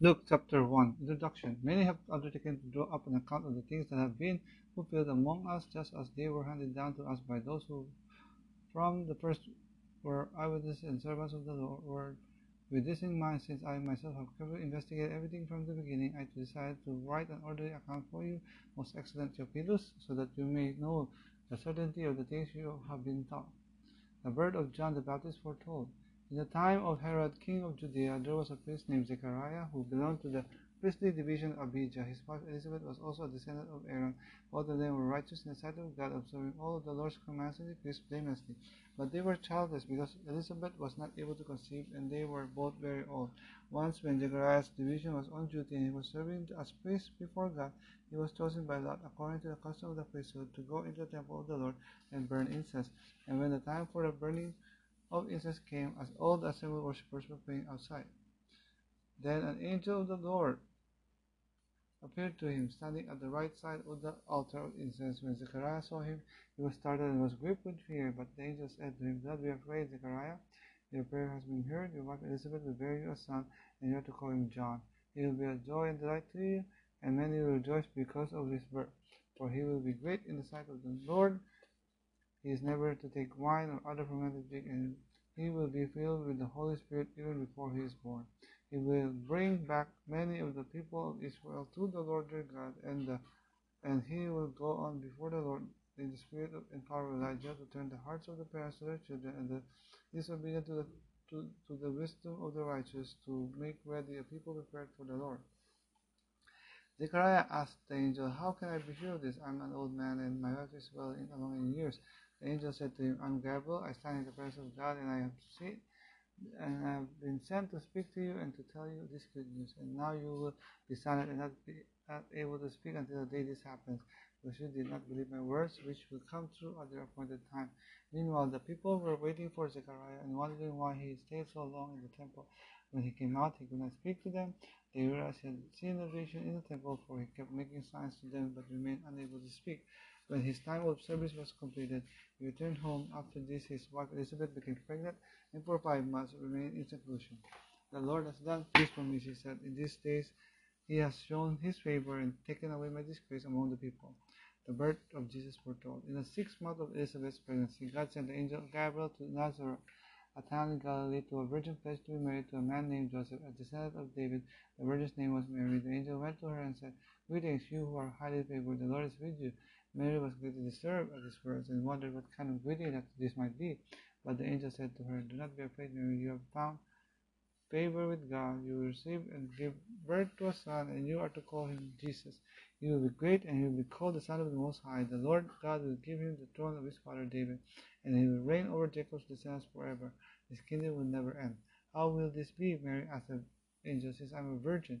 Luke chapter 1 Introduction Many have undertaken to draw up an account of the things that have been fulfilled among us, just as they were handed down to us by those who from the first were eyewitnesses and servants of the Lord. With this in mind, since I myself have carefully investigated everything from the beginning, I decided to write an orderly account for you, most excellent Theophilus, so that you may know the certainty of the things you have been taught. The word of John the Baptist foretold. In the time of Herod, king of Judea, there was a priest named Zechariah who belonged to the priestly division of Abijah. His wife Elizabeth was also a descendant of Aaron. Both of them were righteous in the sight of God, observing all of the Lord's commands and decrees blamelessly. But they were childless because Elizabeth was not able to conceive, and they were both very old. Once, when Zechariah's division was on duty and he was serving as priest before God, he was chosen by lot, according to the custom of the priesthood, to go into the temple of the Lord and burn incense. And when the time for the burning of incense came, as all the assembled worshippers were praying outside, then an angel of the Lord appeared to him, standing at the right side of the altar of incense. When Zechariah saw him, he was startled and was gripped with fear. But the angel said to him, Do not be afraid, Zechariah. Your prayer has been heard. Your wife Elizabeth will bear you a son, and you are to call him John. He will be a joy and delight to you, and many will rejoice because of his birth. For he will be great in the sight of the Lord. He is never to take wine or other fermented drink, and he will be filled with the Holy Spirit even before he is born. He will bring back many of the people of Israel to the Lord their God, and the, and he will go on before the Lord in the spirit of and power of Elijah to turn the hearts of the parents to their children, and the disobedient to the to, to the wisdom of the righteous, to make ready a people prepared for the Lord. Zechariah asked the angel, How can I be sure of this? I'm an old man, and my wife is well in, along in years. The angel said to him, I'm Gabriel, I stand in the presence of God, and I have seen and I have been sent to speak to you and to tell you this good news. And now you will be silent and not be not able to speak until the day this happens, because you did not believe my words, which will come true at their appointed time. Meanwhile, the people were waiting for Zechariah and wondering why he stayed so long in the temple. When he came out, he could not speak to them. They realized he had seen a vision in the temple, for he kept making signs to them but remained unable to speak. When his time of service was completed, he returned home. After this, his wife Elizabeth became pregnant and for five months remained in seclusion. The Lord has done this for me, she said. In these days, he has shown his favor and taken away my disgrace among the people. The birth of Jesus foretold. In the sixth month of Elizabeth's pregnancy, God sent the angel Gabriel to Nazareth, a town in Galilee, to a virgin pledged to be married to a man named Joseph, a descendant of David. The virgin's name was Mary. The angel went to her and said, Greetings, you who are highly favored, the Lord is with you. Mary was greatly disturbed at these words and wondered what kind of greeting that this might be. But the angel said to her, Do not be afraid, Mary, you have found favor with God. You will receive and give birth to a son, and you are to call him Jesus. He will be great, and he will be called the Son of the Most High. The Lord God will give him the throne of his father David, and he will reign over Jacob's descendants forever. His kingdom will never end. How will this be? Mary asked the angel, since I am a virgin.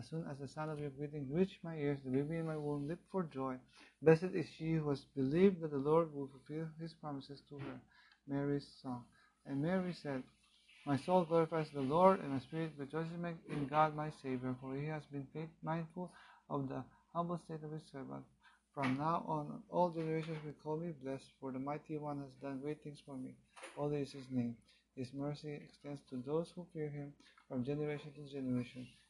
As soon as the sound of your greeting reached my ears, the baby in my womb leaped for joy. Blessed is she who has believed that the Lord will fulfill his promises to her. Mary's song. And Mary said, My soul glorifies the Lord, and my spirit rejoices in God my Savior, for he has been mindful of the humble state of his servant. From now on, all generations will call me blessed, for the mighty one has done great things for me. Holy is his name. His mercy extends to those who fear him from generation to generation.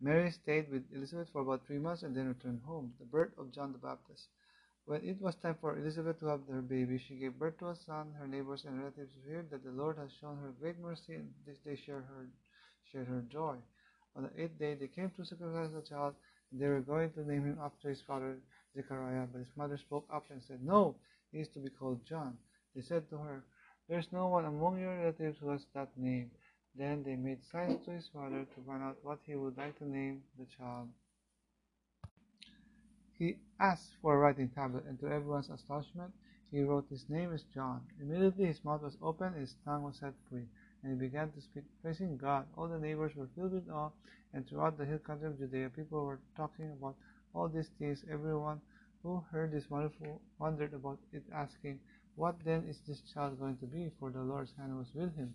Mary stayed with Elizabeth for about three months and then returned home. The birth of John the Baptist. When it was time for Elizabeth to have her baby, she gave birth to a son. Her neighbors and relatives heard that the Lord had shown her great mercy, and this they shared her, shared her joy. On the eighth day, they came to circumcise the child, and they were going to name him after his father Zechariah. But his mother spoke up and said, No, he is to be called John. They said to her, There is no one among your relatives who has that name. Then they made signs to his father to find out what he would like to name the child. He asked for a writing tablet, and to everyone's astonishment, he wrote, His name is John. Immediately his mouth was and his tongue was set free, and he began to speak, praising God. All the neighbors were filled with awe, and throughout the hill country of Judea, people were talking about all these things. Everyone who heard this wonderful wondered about it, asking, What then is this child going to be? For the Lord's hand was with him.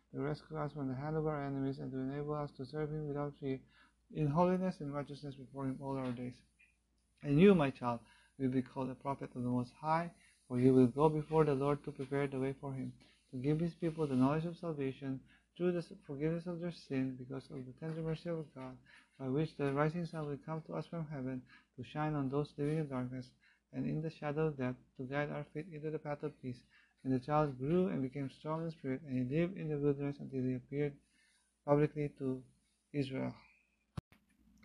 to rescue us from the hand of our enemies and to enable us to serve him without fear, in holiness and righteousness before him all our days. And you, my child, will be called a prophet of the Most High, for you will go before the Lord to prepare the way for him, to give his people the knowledge of salvation through the forgiveness of their sin, because of the tender mercy of God, by which the rising sun will come to us from heaven, to shine on those living in darkness and in the shadow of death, to guide our feet into the path of peace. And the child grew and became strong in spirit, and he lived in the wilderness until he appeared publicly to Israel.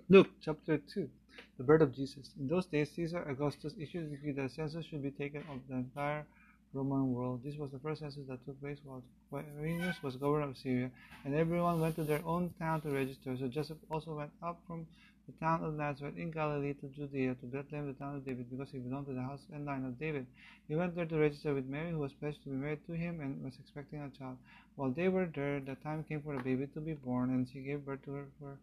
Luke chapter 2 The birth of Jesus. In those days, Caesar Augustus issued a decree that a census should be taken of the entire Roman world. This was the first census that took place while Quirinius was governor of Syria, and everyone went to their own town to register. So Joseph also went up from the town of Nazareth in Galilee to Judea, to Bethlehem, the town of David, because he belonged to the house and line of David. He went there to register with Mary, who was pledged to be married to him and was expecting a child. While they were there, the time came for the baby to be born, and she gave birth to her. For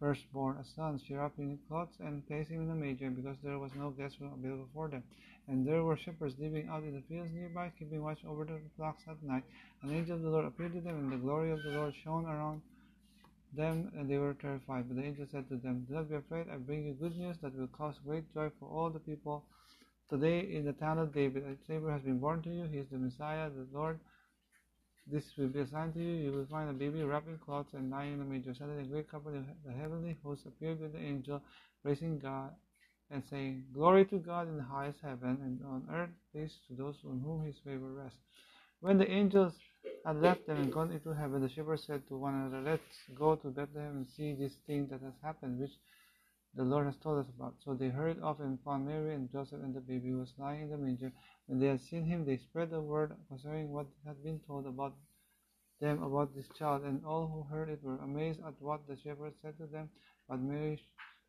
firstborn, a son. She wrapped him in cloths and placed him in a manger because there was no guest room available for them. And there were shepherds living out in the fields nearby, keeping watch over the flocks at night. An angel of the Lord appeared to them, and the glory of the Lord shone around them, and they were terrified. But the angel said to them, Do not be afraid, I bring you good news that will cause great joy for all the people. Today in the town of David, a Savior has been born to you. He is the Messiah, the Lord. This will be a sign to you. You will find a baby wrapped in cloths and lying in a manger. Suddenly, a great company of the heavenly hosts appeared with the angel, praising God and saying, Glory to God in the highest heaven, and on earth peace to those on whom his favor rests. When the angels had left them and gone into heaven, the shepherds said to one another, Let's go to Bethlehem and see this thing that has happened, which the Lord has told us about. So they hurried off and found Mary and Joseph and the baby who was lying in the manger. When they had seen him, they spread the word concerning what had been told about them about this child, and all who heard it were amazed at what the shepherds said to them. But Mary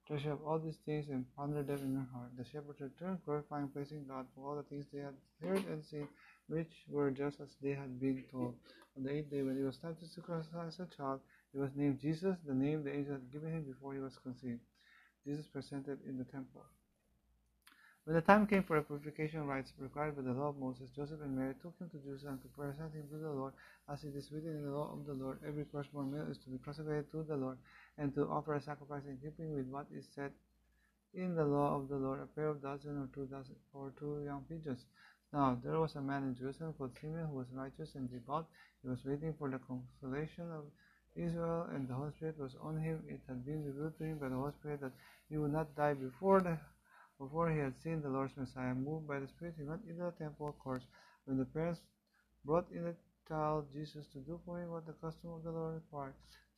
treasured up all these things and pondered them in her heart. The shepherds returned, glorifying, praising God for all the things they had heard and seen, which were just as they had been told. On the eighth day, when it was to circumcise the child, he was named Jesus, the name the angel had given him before he was conceived. Jesus presented in the temple. When the time came for the purification rites required by the law of Moses, Joseph and Mary took him to Jerusalem to present him to the Lord, as it is written in the law of the Lord. Every firstborn male is to be consecrated to the Lord, and to offer a sacrifice in keeping with what is said in the law of the Lord, a pair of dozen or two dozen or two young pigeons. Now there was a man in Jerusalem called Simeon who was righteous and devout. He was waiting for the consolation of Israel, and the Holy Spirit was on him. It had been revealed to him by the Holy Spirit that he would not die before the before he had seen the Lord's Messiah. Moved by the Spirit, he went into the temple courts. When the parents brought in the child Jesus to do for him what the custom of the Lord required,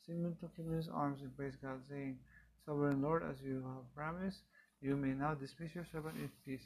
Simeon took him in his arms and praised God, saying, Sovereign Lord, as you have promised, you may now dismiss your servant in peace.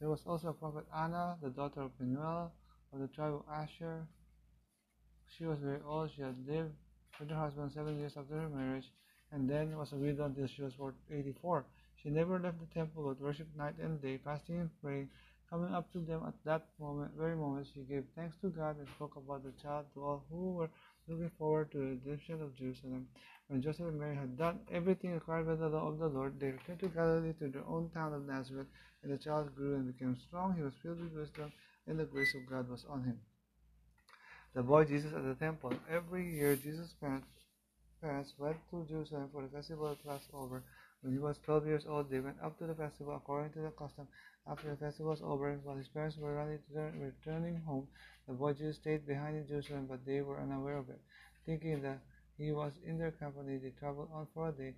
There was also a prophet Anna, the daughter of Penuel, of the tribe of Asher. She was very old. She had lived with her husband seven years after her marriage, and then was a widow until she was 84. She never left the temple but worshipped night and day, fasting and praying. Coming up to them at that moment, very moment, she gave thanks to God and spoke about the child to all who were looking forward to the redemption of Jerusalem. When Joseph and Mary had done everything required by the law of the Lord, they returned to Galilee to their own town of Nazareth. And the child grew and became strong. He was filled with wisdom, and the grace of God was on him. The boy Jesus at the temple. Every year, Jesus' parents, went to Jerusalem for the festival of Passover. When he was twelve years old, they went up to the festival according to the custom. After the festival was over, while his parents were returning home, the boy Jesus stayed behind in Jerusalem, but they were unaware of it. Thinking that he was in their company, they traveled on for a day.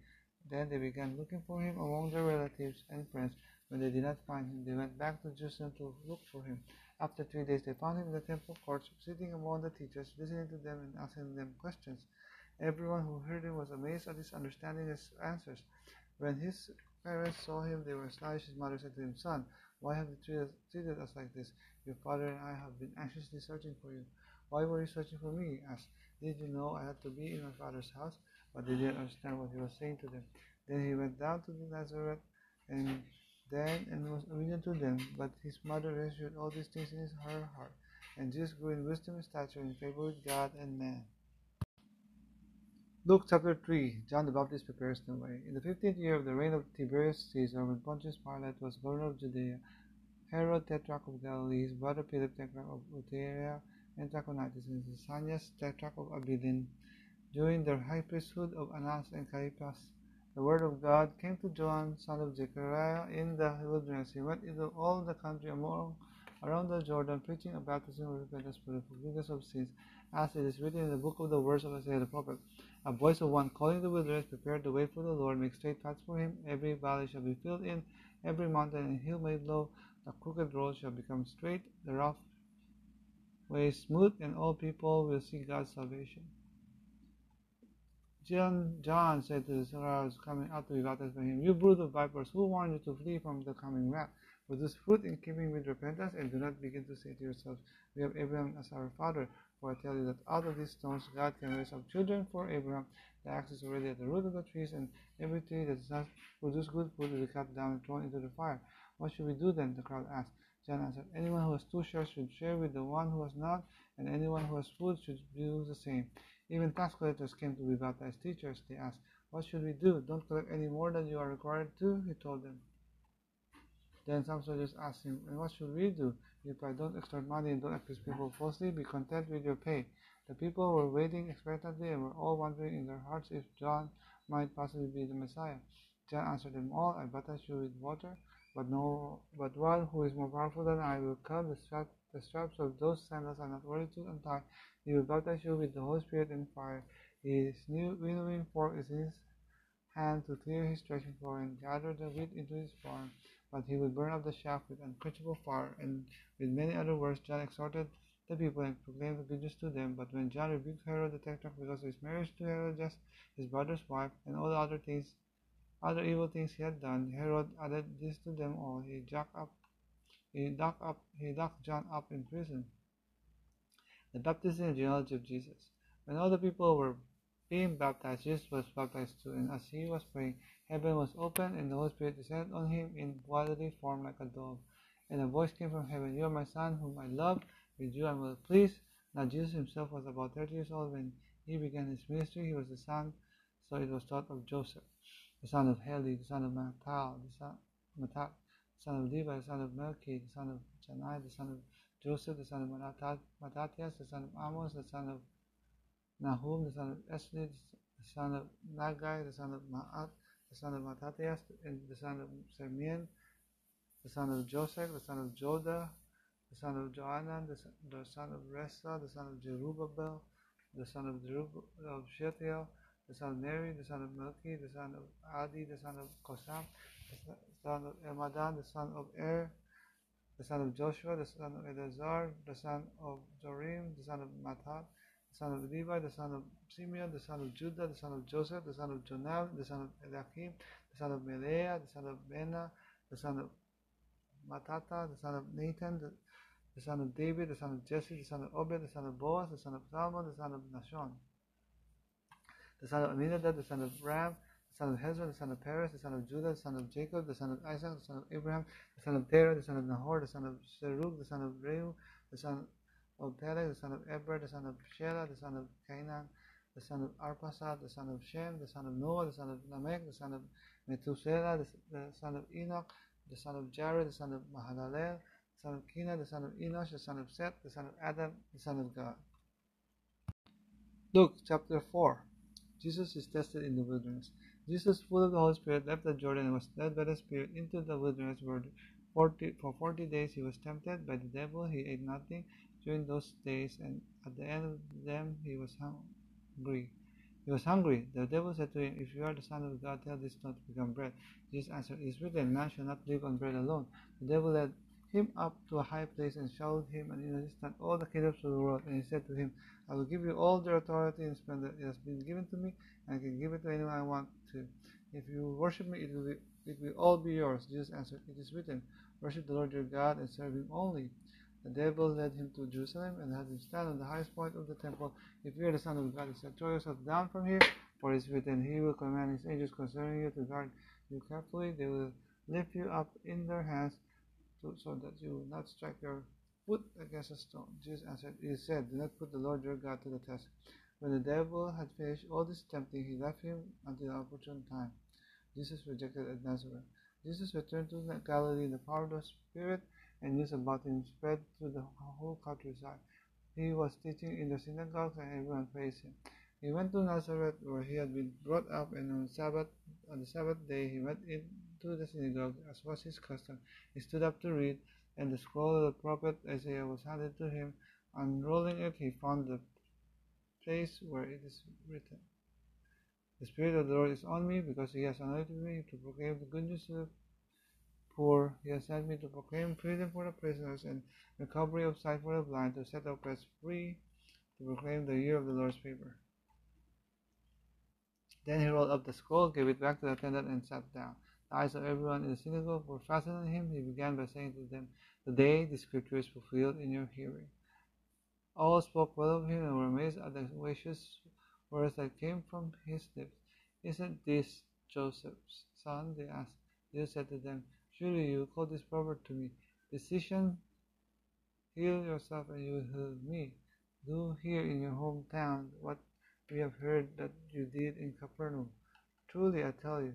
Then they began looking for him among their relatives and friends. When they did not find him, they went back to Jerusalem to look for him. After three days, they found him in the temple courts, sitting among the teachers, listening to them and asking them questions. Everyone who heard him was amazed at his understanding and his answers. When his parents saw him, they were astonished. His mother said to him, Son, why have you treated, us like this? Your father and I have been anxiously searching for you. Why were you searching for me? Asked. Did you know I had to be in my father's house? But they didn't understand what he was saying to them. Then he went down to Nazareth and then and was obedient to them. But his mother treasured all these things in her heart. And Jesus grew in wisdom and stature in favor with God and man. Luke chapter 3 John the Baptist prepares the way. In the fifteenth year of the reign of Tiberius Caesar, when Pontius Pilate was governor of Judea, Herod tetrarch of Galilee, his brother Philip tetrarch of Iturea and Trachonitis, and Lysanias tetrarch of Abilene, during the high priesthood of Annas and Caiaphas, the word of God came to John, son of Zechariah, in the wilderness. He went into all the country among, around the Jordan, preaching a baptism of repentance for the forgiveness of sins, as it is written in the book of the words of Isaiah the prophet. A voice of one calling the wilderness, prepare the way for the Lord, make straight paths for him. Every valley shall be filled in, every mountain and hill made low. The crooked road shall become straight, the rough way smooth, and all people will see God's salvation. John, John said to the Zechariah coming out to baptized by him, You brood of vipers, who warned you to flee from the coming wrath? Produce fruit in keeping with repentance, and do not begin to say to yourselves, We have Abraham as our father. For I tell you that out of these stones God can raise up children for Abraham. The axe is already at the root of the trees, and every tree that does not produce good fruit will be cut down and thrown into the fire. What should we do then? The crowd asked. John answered, Anyone who has two shares should share with the one who has not, and anyone who has food should do the same. Even tax collectors came to be baptized. Teachers, they asked, What should we do? Don't collect any more than you are required to, he told them. Then some soldiers asked him, And what should we do? He replied, Don't extort money and don't accuse people falsely. Be content with your pay. The people were waiting expectantly and were all wondering in their hearts if John might possibly be the Messiah. John answered them all, I baptize you with water, but no, but one who is more powerful than I will come. The, the straps of those sandals are not worthy to untie. He will baptize you with the Holy Spirit and fire. His new winnowing fork is in his hand to clear his threshing floor and gather the wheat into his barn but he will burn up the shaft with unquenchable fire. And with many other words, John exhorted the people and proclaimed the good news to them. But when John rebuked Herod the Tetrarch because of his marriage to Herodias, his brother's wife, and all the other things, other evil things he had done, Herod added this to them all. He jacked up, he locked up, he locked John up in prison. The baptism and genealogy of Jesus. When all the people were being baptized, Jesus was baptized too, and as he was praying, Heaven was opened, and the Holy Spirit descended on him in bodily form like a dove. And a voice came from heaven, You are my Son, whom I love. With you I am well pleased. Now Jesus himself was about thirty years old when he began his ministry. He was the son, so it was taught of Joseph, the son of Heli, the son of Mattal, the son, Matat, the son of Levi, the son of Melchi, the son of Jannai, the son of Joseph, the son of Mattathias, the son of Amos, the son of Nahum, the son of Esli, the son of Naggai, the son of Maath, the son of Mattathias, the son of Simeon, the son of Joseph, the son of Joda, the son of Johanan, the son, of Rhesa, the son of Jerubbaal, the son of, Jerub- of Shealtiel, the son of Neri, the son of Melchi, the son of Addi, the son of Cosam, son of Elmadam, the son of Er, the son of Joshua, the son of Eleazar, the son of Jorim, the son of Matthat, the son of Levi, the son of Simeon, the son of Judah, the son of Joseph, the son of Jonah, the son of Eliakim, the son of Melea, the son of Bena, the son of Mattatha, the son of Nathan, the, the son of David, the son of Jesse, the son of Obed, the son of Boaz, the son of Salmon, the son of Nahshon, the son of Amminadab, the son of Ram, son of Hezron, the son of Perez, the son of Judah, the son of Jacob, the son of Isaac, the son of Abraham, the son of Terah, the son of Nahor, the son of Serug, the son of Reu, the son of Peleg, the son of Eber, the son of Shelah, the son of Canaan, the son of Arphaxad, the son of Shem, the son of Noah, the son of Lamech, the son of Methuselah, the, the son of Enoch, the son of Jared, the son of Mahalalel, the son of Kina, the son of Enosh, the son of Seth, the son of Adam, the son of God. Luke chapter 4 Jesus is tested in the wilderness. Jesus, full of the Holy Spirit, left the Jordan and was led by the Spirit into the wilderness where 40, for forty days he was tempted by the devil. He ate nothing during those days, and at the end of them he was hungry. He was hungry. The devil said to him, If you are the Son of God, tell this stone to become bread. Jesus answered, It is written, Man shall not live on bread alone. The devil led him up to a high place and showed him in an instant all the kingdoms of the world. And he said to him, I will give you all the authority and splendor. It has been given to me, and I can give it to anyone I want If you worship me, it will, be, it will all be yours. Jesus answered, It is written, Worship the Lord your God and serve him only. The devil led him to Jerusalem and had him stand on the highest point of the temple. If you are the Son of God, he said, Throw yourself down from here, for it is written, He will command his angels concerning you to guard you carefully. They will lift you up in their hands to, so that you will not strike your foot against a stone. Jesus answered, It is said, Do not put the Lord your God to the test. When the devil had finished all this tempting, he left him until the opportune time. Jesus rejected at Nazareth. Jesus returned to Galilee in the power of the Spirit and news about him spread through the whole countryside. He was teaching in the synagogues, and everyone praised him. He went to Nazareth, where he had been brought up, and on Sabbath, on the Sabbath day, he went into the synagogue, as was his custom. He stood up to read, and the scroll of the prophet Isaiah was handed to him. Unrolling it, he found the place where it is written. The Spirit of the Lord is on me, because he has anointed me to proclaim the good news to the poor. He has sent me to proclaim freedom for the prisoners and recovery of sight for the blind, to set the oppressed free, to proclaim the year of the Lord's favor. Then he rolled up the scroll, gave it back to the attendant, and sat down. The eyes of everyone in the synagogue were fastened on him. He began by saying to them, Today the scripture is fulfilled in your hearing. All spoke well of him and were amazed at the gracious words that came from his lips. Isn't this Joseph's son? They asked. Jesus said to them, Surely you call this proverb to me, Physician, heal yourself and you will heal me. Do here in your hometown what we have heard that you did in Capernaum. Truly I tell you,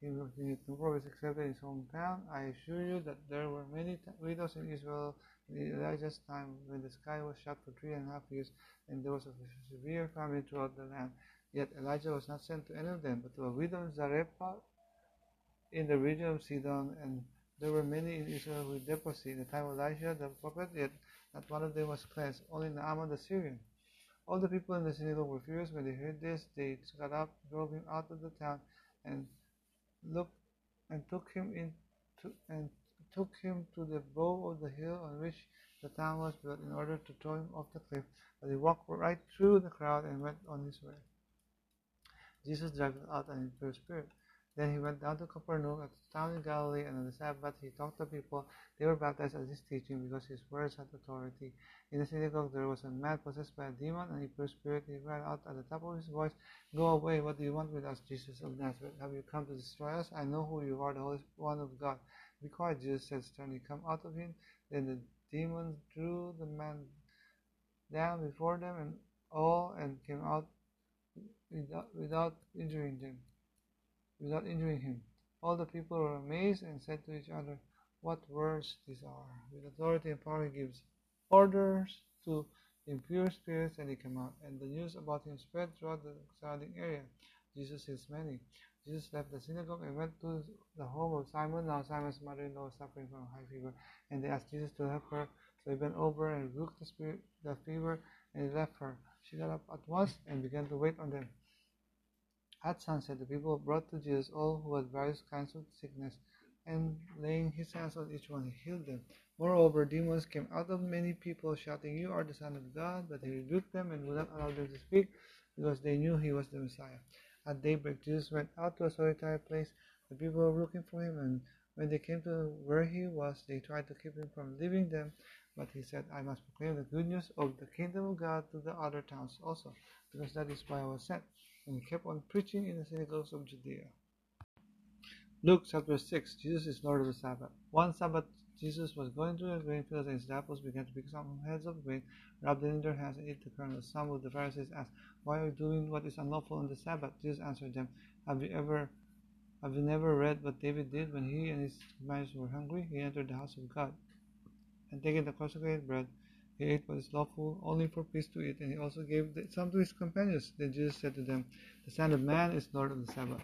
he continued, no prophet except in his hometown. I assure you that there were many widows in Israel in Elijah's time when the sky was shut for three and a half years and there was a severe famine throughout the land. Yet Elijah was not sent to any of them, but to a widow in Zarephath in the region of Sidon, and there were many in Israel with leprosy in the time of Elijah the prophet, yet not one of them was cleansed, only Naaman the Syrian. All the people in the synagogue were furious when they heard this. They got up, drove him out of the town, and looked and took him into and took him to the bow of the hill on which the town was built in order to throw him off the cliff. But he walked right through the crowd and went on his way. Jesus drove out an impure spirit. Then he went down to Capernaum, a town in Galilee, and on the Sabbath he taught the people. They were baptized at his teaching because his words had authority. In the synagogue there was a man possessed by a demon, and impure spirit. He cried out at the top of his voice, Go away, what do you want with us, Jesus of Nazareth? Have you come to destroy us? I know who you are, the Holy One of God. Be quiet, Jesus said sternly. Come out of him. Then the demons drew the man down before them and all and came out without, without injuring them without injuring him. All the people were amazed and said to each other, What words these are! With authority and power he gives orders to impure spirits, and they come out. And the news about him spread throughout the surrounding area. Jesus heals many. Jesus left the synagogue and went to the home of Simon. Now Simon's mother-in-law was suffering from high fever, and they asked Jesus to help her. So he bent over and rebuked the spirit, the fever, and he left her. She got up at once and began to wait on them. At sunset, the people brought to Jesus all who had various kinds of sickness, and laying his hands on each one, he healed them. Moreover, demons came out of many people, shouting, You are the Son of God. But he rebuked them and would not allow them to speak, because they knew he was the Messiah. At daybreak, Jesus went out to a solitary place. The people were looking for him, and when they came to where he was, they tried to keep him from leaving them. But he said, I must proclaim the good news of the kingdom of God to the other towns also, because that is why I was sent. And he kept on preaching in the synagogues of Judea. Luke chapter 6 Jesus is Lord of the Sabbath. One Sabbath, Jesus was going through a grain field, and his disciples began to pick some heads of grain, rub them in their hands, and eat the kernels. Some of the Pharisees asked, Why are you doing what is unlawful on the Sabbath? Jesus answered them, Have you ever have you never read what David did when he and his companions were hungry? He entered the house of God, and taking the consecrated bread, he ate what is lawful only for priests to eat, and he also gave some to his companions. Then Jesus said to them, The Son of Man is Lord of the Sabbath.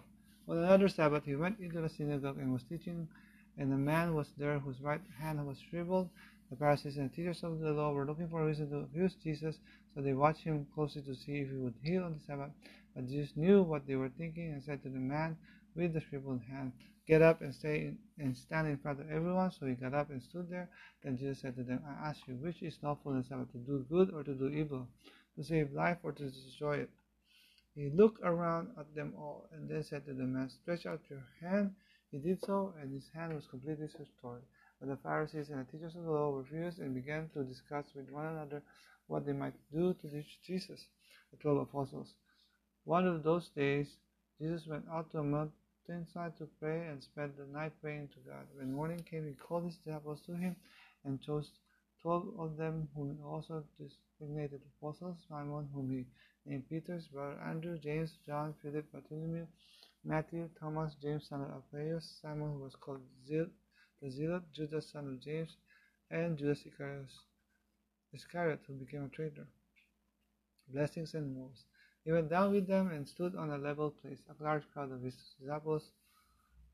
On another Sabbath he went into the synagogue and was teaching, and a man was there whose right hand was shriveled. The Pharisees and teachers of the law were looking for a reason to accuse Jesus, so they watched him closely to see if he would heal on the Sabbath. But Jesus knew what they were thinking and said to the man with the shriveled hand, Get up and stay in, and stand in front of everyone. So he got up and stood there. Then Jesus said to them, I ask you, which is lawful in the Sabbath, to do good or to do evil, to save life or to destroy it? He looked around at them all, and then said to the man, Stretch out your hand. He did so, and his hand was completely restored. But the Pharisees and the teachers of the law refused and began to discuss with one another what they might do to teach Jesus. The twelve apostles. One of those days, Jesus went out to a mountainside to pray and spent the night praying to God. When morning came, he called his disciples to him and chose twelve of them, whom he also designated apostles, Simon, whom he named Peter's brother Andrew, James, John, Philip, Bartholomew, Matthew, Thomas, James, son of Alphaeus, Simon, who was called Zil- the Zealot, Judas, son of James, and Judas Iscariot, Iscariot, who became a traitor. Blessings and woes. He went down with them and stood on a level place. A large crowd of his disciples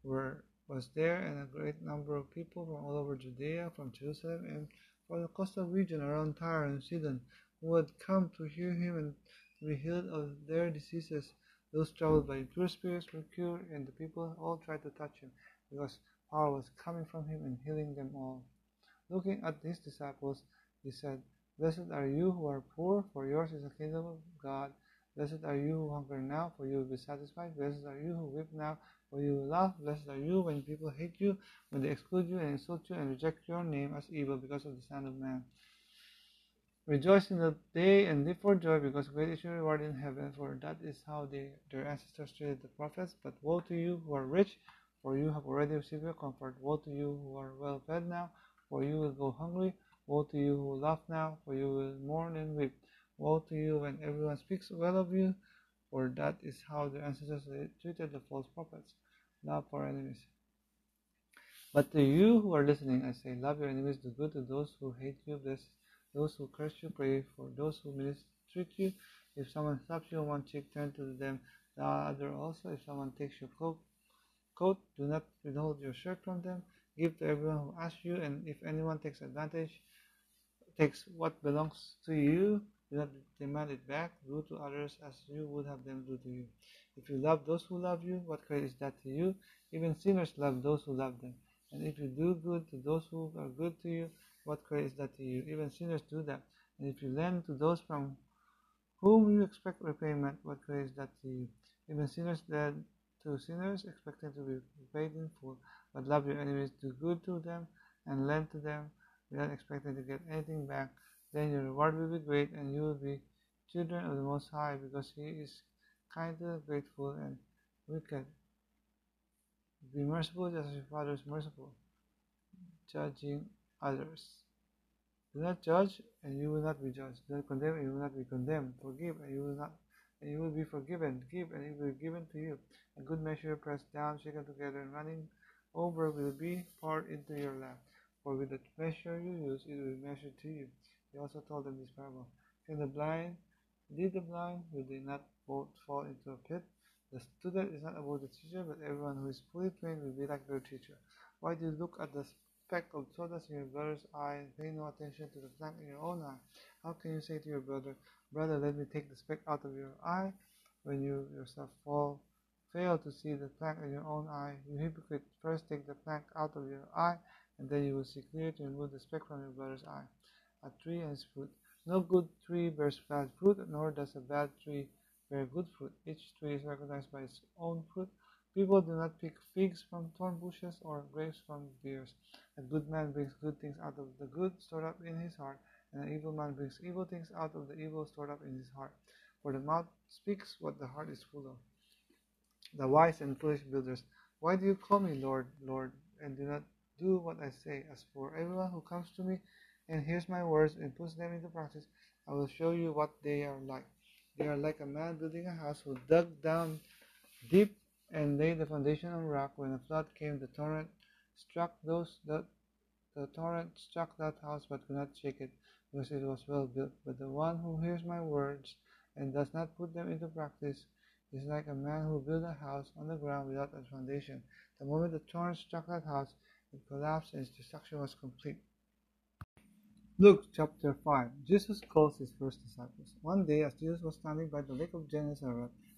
were was there, and a great number of people from all over Judea, from Jerusalem, and from the coastal region around Tyre and Sidon, who had come to hear him and be healed of their diseases. Those troubled by impure spirits were cured, and the people all tried to touch him, because power was coming from him and healing them all. Looking at his disciples, he said, Blessed are you who are poor, for yours is the kingdom of God. Blessed are you who hunger now, for you will be satisfied. Blessed are you who weep now, for you will laugh. Blessed are you when people hate you, when they exclude you and insult you and reject your name as evil because of the Son of Man. Rejoice in the day and live for joy, because great is your reward in heaven, for that is how they, their ancestors treated the prophets. But woe to you who are rich, for you have already received your comfort. Woe to you who are well fed now, for you will go hungry. Woe to you who laugh now, for you will mourn and weep. Woe to you when everyone speaks well of you, for that is how their ancestors treated the false prophets. Love for enemies. But to you who are listening, I say, love your enemies, do good to those who hate you, bless those who curse you, pray for those who mistreat you. If someone slaps you on one cheek, turn to them the other also. If someone takes your cloak, coat, do not withhold your shirt from them. Give to everyone who asks you, and if anyone takes advantage, takes what belongs to you, do not demand it back. Do to others as you would have them do to you. If you love those who love you, what credit is that to you? Even sinners love those who love them. And if you do good to those who are good to you, what credit is that to you? Even sinners do that. And if you lend to those from whom you expect repayment, what credit is that to you? Even sinners lend to sinners, expecting to be paid in full. But love your enemies, do good to them, and lend to them without expecting to get anything back. Then your reward will be great, and you will be children of the Most High, because He is kind grateful and wicked. Be merciful just as your Father is merciful, judging others. Do not judge, and you will not be judged. Do not condemn, and you will not be condemned. Forgive, and you will not, and you will be forgiven. Give, and it will be given to you. A good measure, pressed down, shaken together, and running over, will be poured into your lap. For with the measure you use, it will be measured to you. He also told them this parable: Can the blind lead the blind? Will they not both fall into a pit? The student is not above the teacher, but everyone who is fully trained will be like their teacher. Why do you look at the speck of sawdust in your brother's eye and pay no attention to the plank in your own eye? How can you say to your brother, Brother, let me take the speck out of your eye, when you yourself fall fail to see the plank in your own eye? You hypocrite, first take the plank out of your eye, and then you will see clearly to remove the speck from your brother's eye. A tree and its fruit. No good tree bears bad fruit, nor does a bad tree bear good fruit. Each tree is recognized by its own fruit. People do not pick figs from thorn bushes or grapes from briars. A good man brings good things out of the good stored up in his heart, and an evil man brings evil things out of the evil stored up in his heart. For the mouth speaks what the heart is full of. The wise and foolish builders, why do you call me Lord, Lord, and do not do what I say? As for everyone who comes to me and hears my words and puts them into practice, I will show you what they are like. They are like a man building a house who dug down deep and laid the foundation on rock. When the flood came, the torrent struck those that the torrent struck that house but could not shake it, because it was well built. But the one who hears my words and does not put them into practice is like a man who built a house on the ground without a foundation. The moment the torrent struck that house, it collapsed and its destruction was complete. Luke chapter 5 Jesus calls his first disciples. One day, as Jesus was standing by the lake of Gennesaret,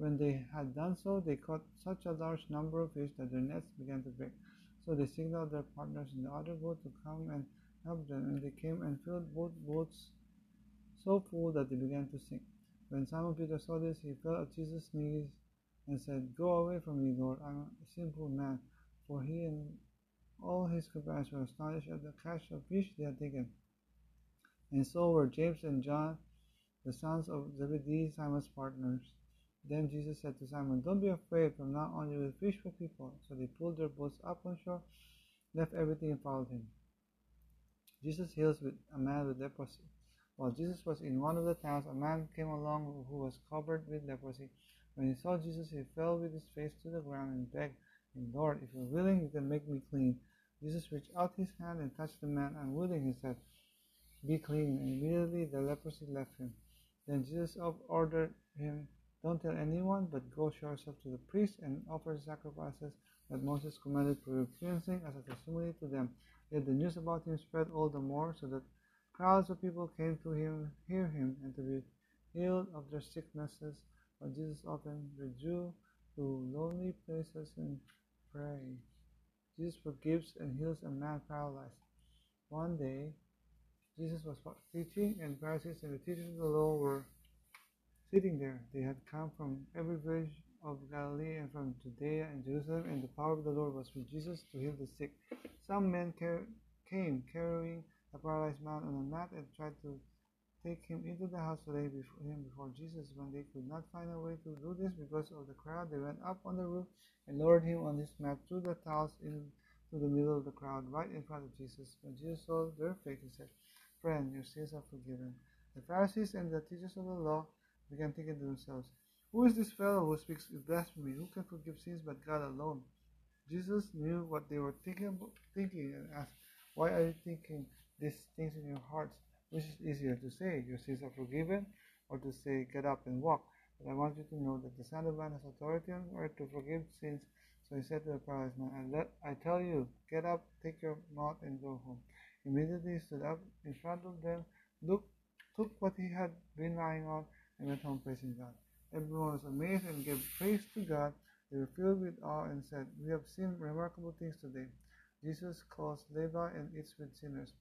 When they had done so, they caught such a large number of fish that their nets began to break. So they signaled their partners in the other boat to come and help them, and they came and filled both boats so full that they began to sink. When Simon Peter saw this, he fell at Jesus' knees and said, Go away from me, Lord, I am a sinful man. For he and all his companions were astonished at the catch of fish they had taken. And so were James and John, the sons of Zebedee, Simon's partners. Then Jesus said to Simon, Don't be afraid, from now on you will fish for people. So they pulled their boats up on shore, left everything, and followed him. Jesus heals with a man with leprosy. While Jesus was in one of the towns, a man came along who was covered with leprosy. When he saw Jesus, he fell with his face to the ground and begged him, Lord, if you're willing, you can make me clean. Jesus reached out his hand and touched the man. And Unwilling, he said, Be clean. And immediately the leprosy left him. Then Jesus ordered him, Don't tell anyone, but go show yourself to the priest and offer sacrifices that Moses commanded for your cleansing as a testimony to them. Yet the news about him spread all the more, so that crowds of people came to him, hear him, and to be healed of their sicknesses. But Jesus often withdrew to lonely places and prayed. Jesus forgives and heals a man paralyzed. One day, Jesus was teaching, and Pharisees and the teachers of the law were sitting there. They had come from every village of Galilee and from Judea and Jerusalem, and the power of the Lord was with Jesus to heal the sick. Some men car- came carrying a paralyzed man on a mat and tried to take him into the house to lay before him before Jesus. When they could not find a way to do this because of the crowd, they went up on the roof and lowered him on his mat through the tiles into the middle of the crowd, right in front of Jesus. When Jesus saw their faith, he said, Friend, your sins are forgiven. The Pharisees and the teachers of the law began thinking to themselves, Who is this fellow who speaks with blasphemy? Who can forgive sins but God alone? Jesus knew what they were thinking, thinking and asked, Why are you thinking these things in your hearts? Which is easier to say, Your sins are forgiven, or to say, Get up and walk? But I want you to know that the Son of Man has authority on earth to forgive sins. So he said to the paralyzed man, I, I tell you, get up, take your mat, and go home. Immediately he stood up in front of them, looked, took what he had been lying on, and went home praising God. Everyone was amazed and gave praise to God. They were filled with awe and said, We have seen remarkable things today. Jesus calls Levi and eats with sinners.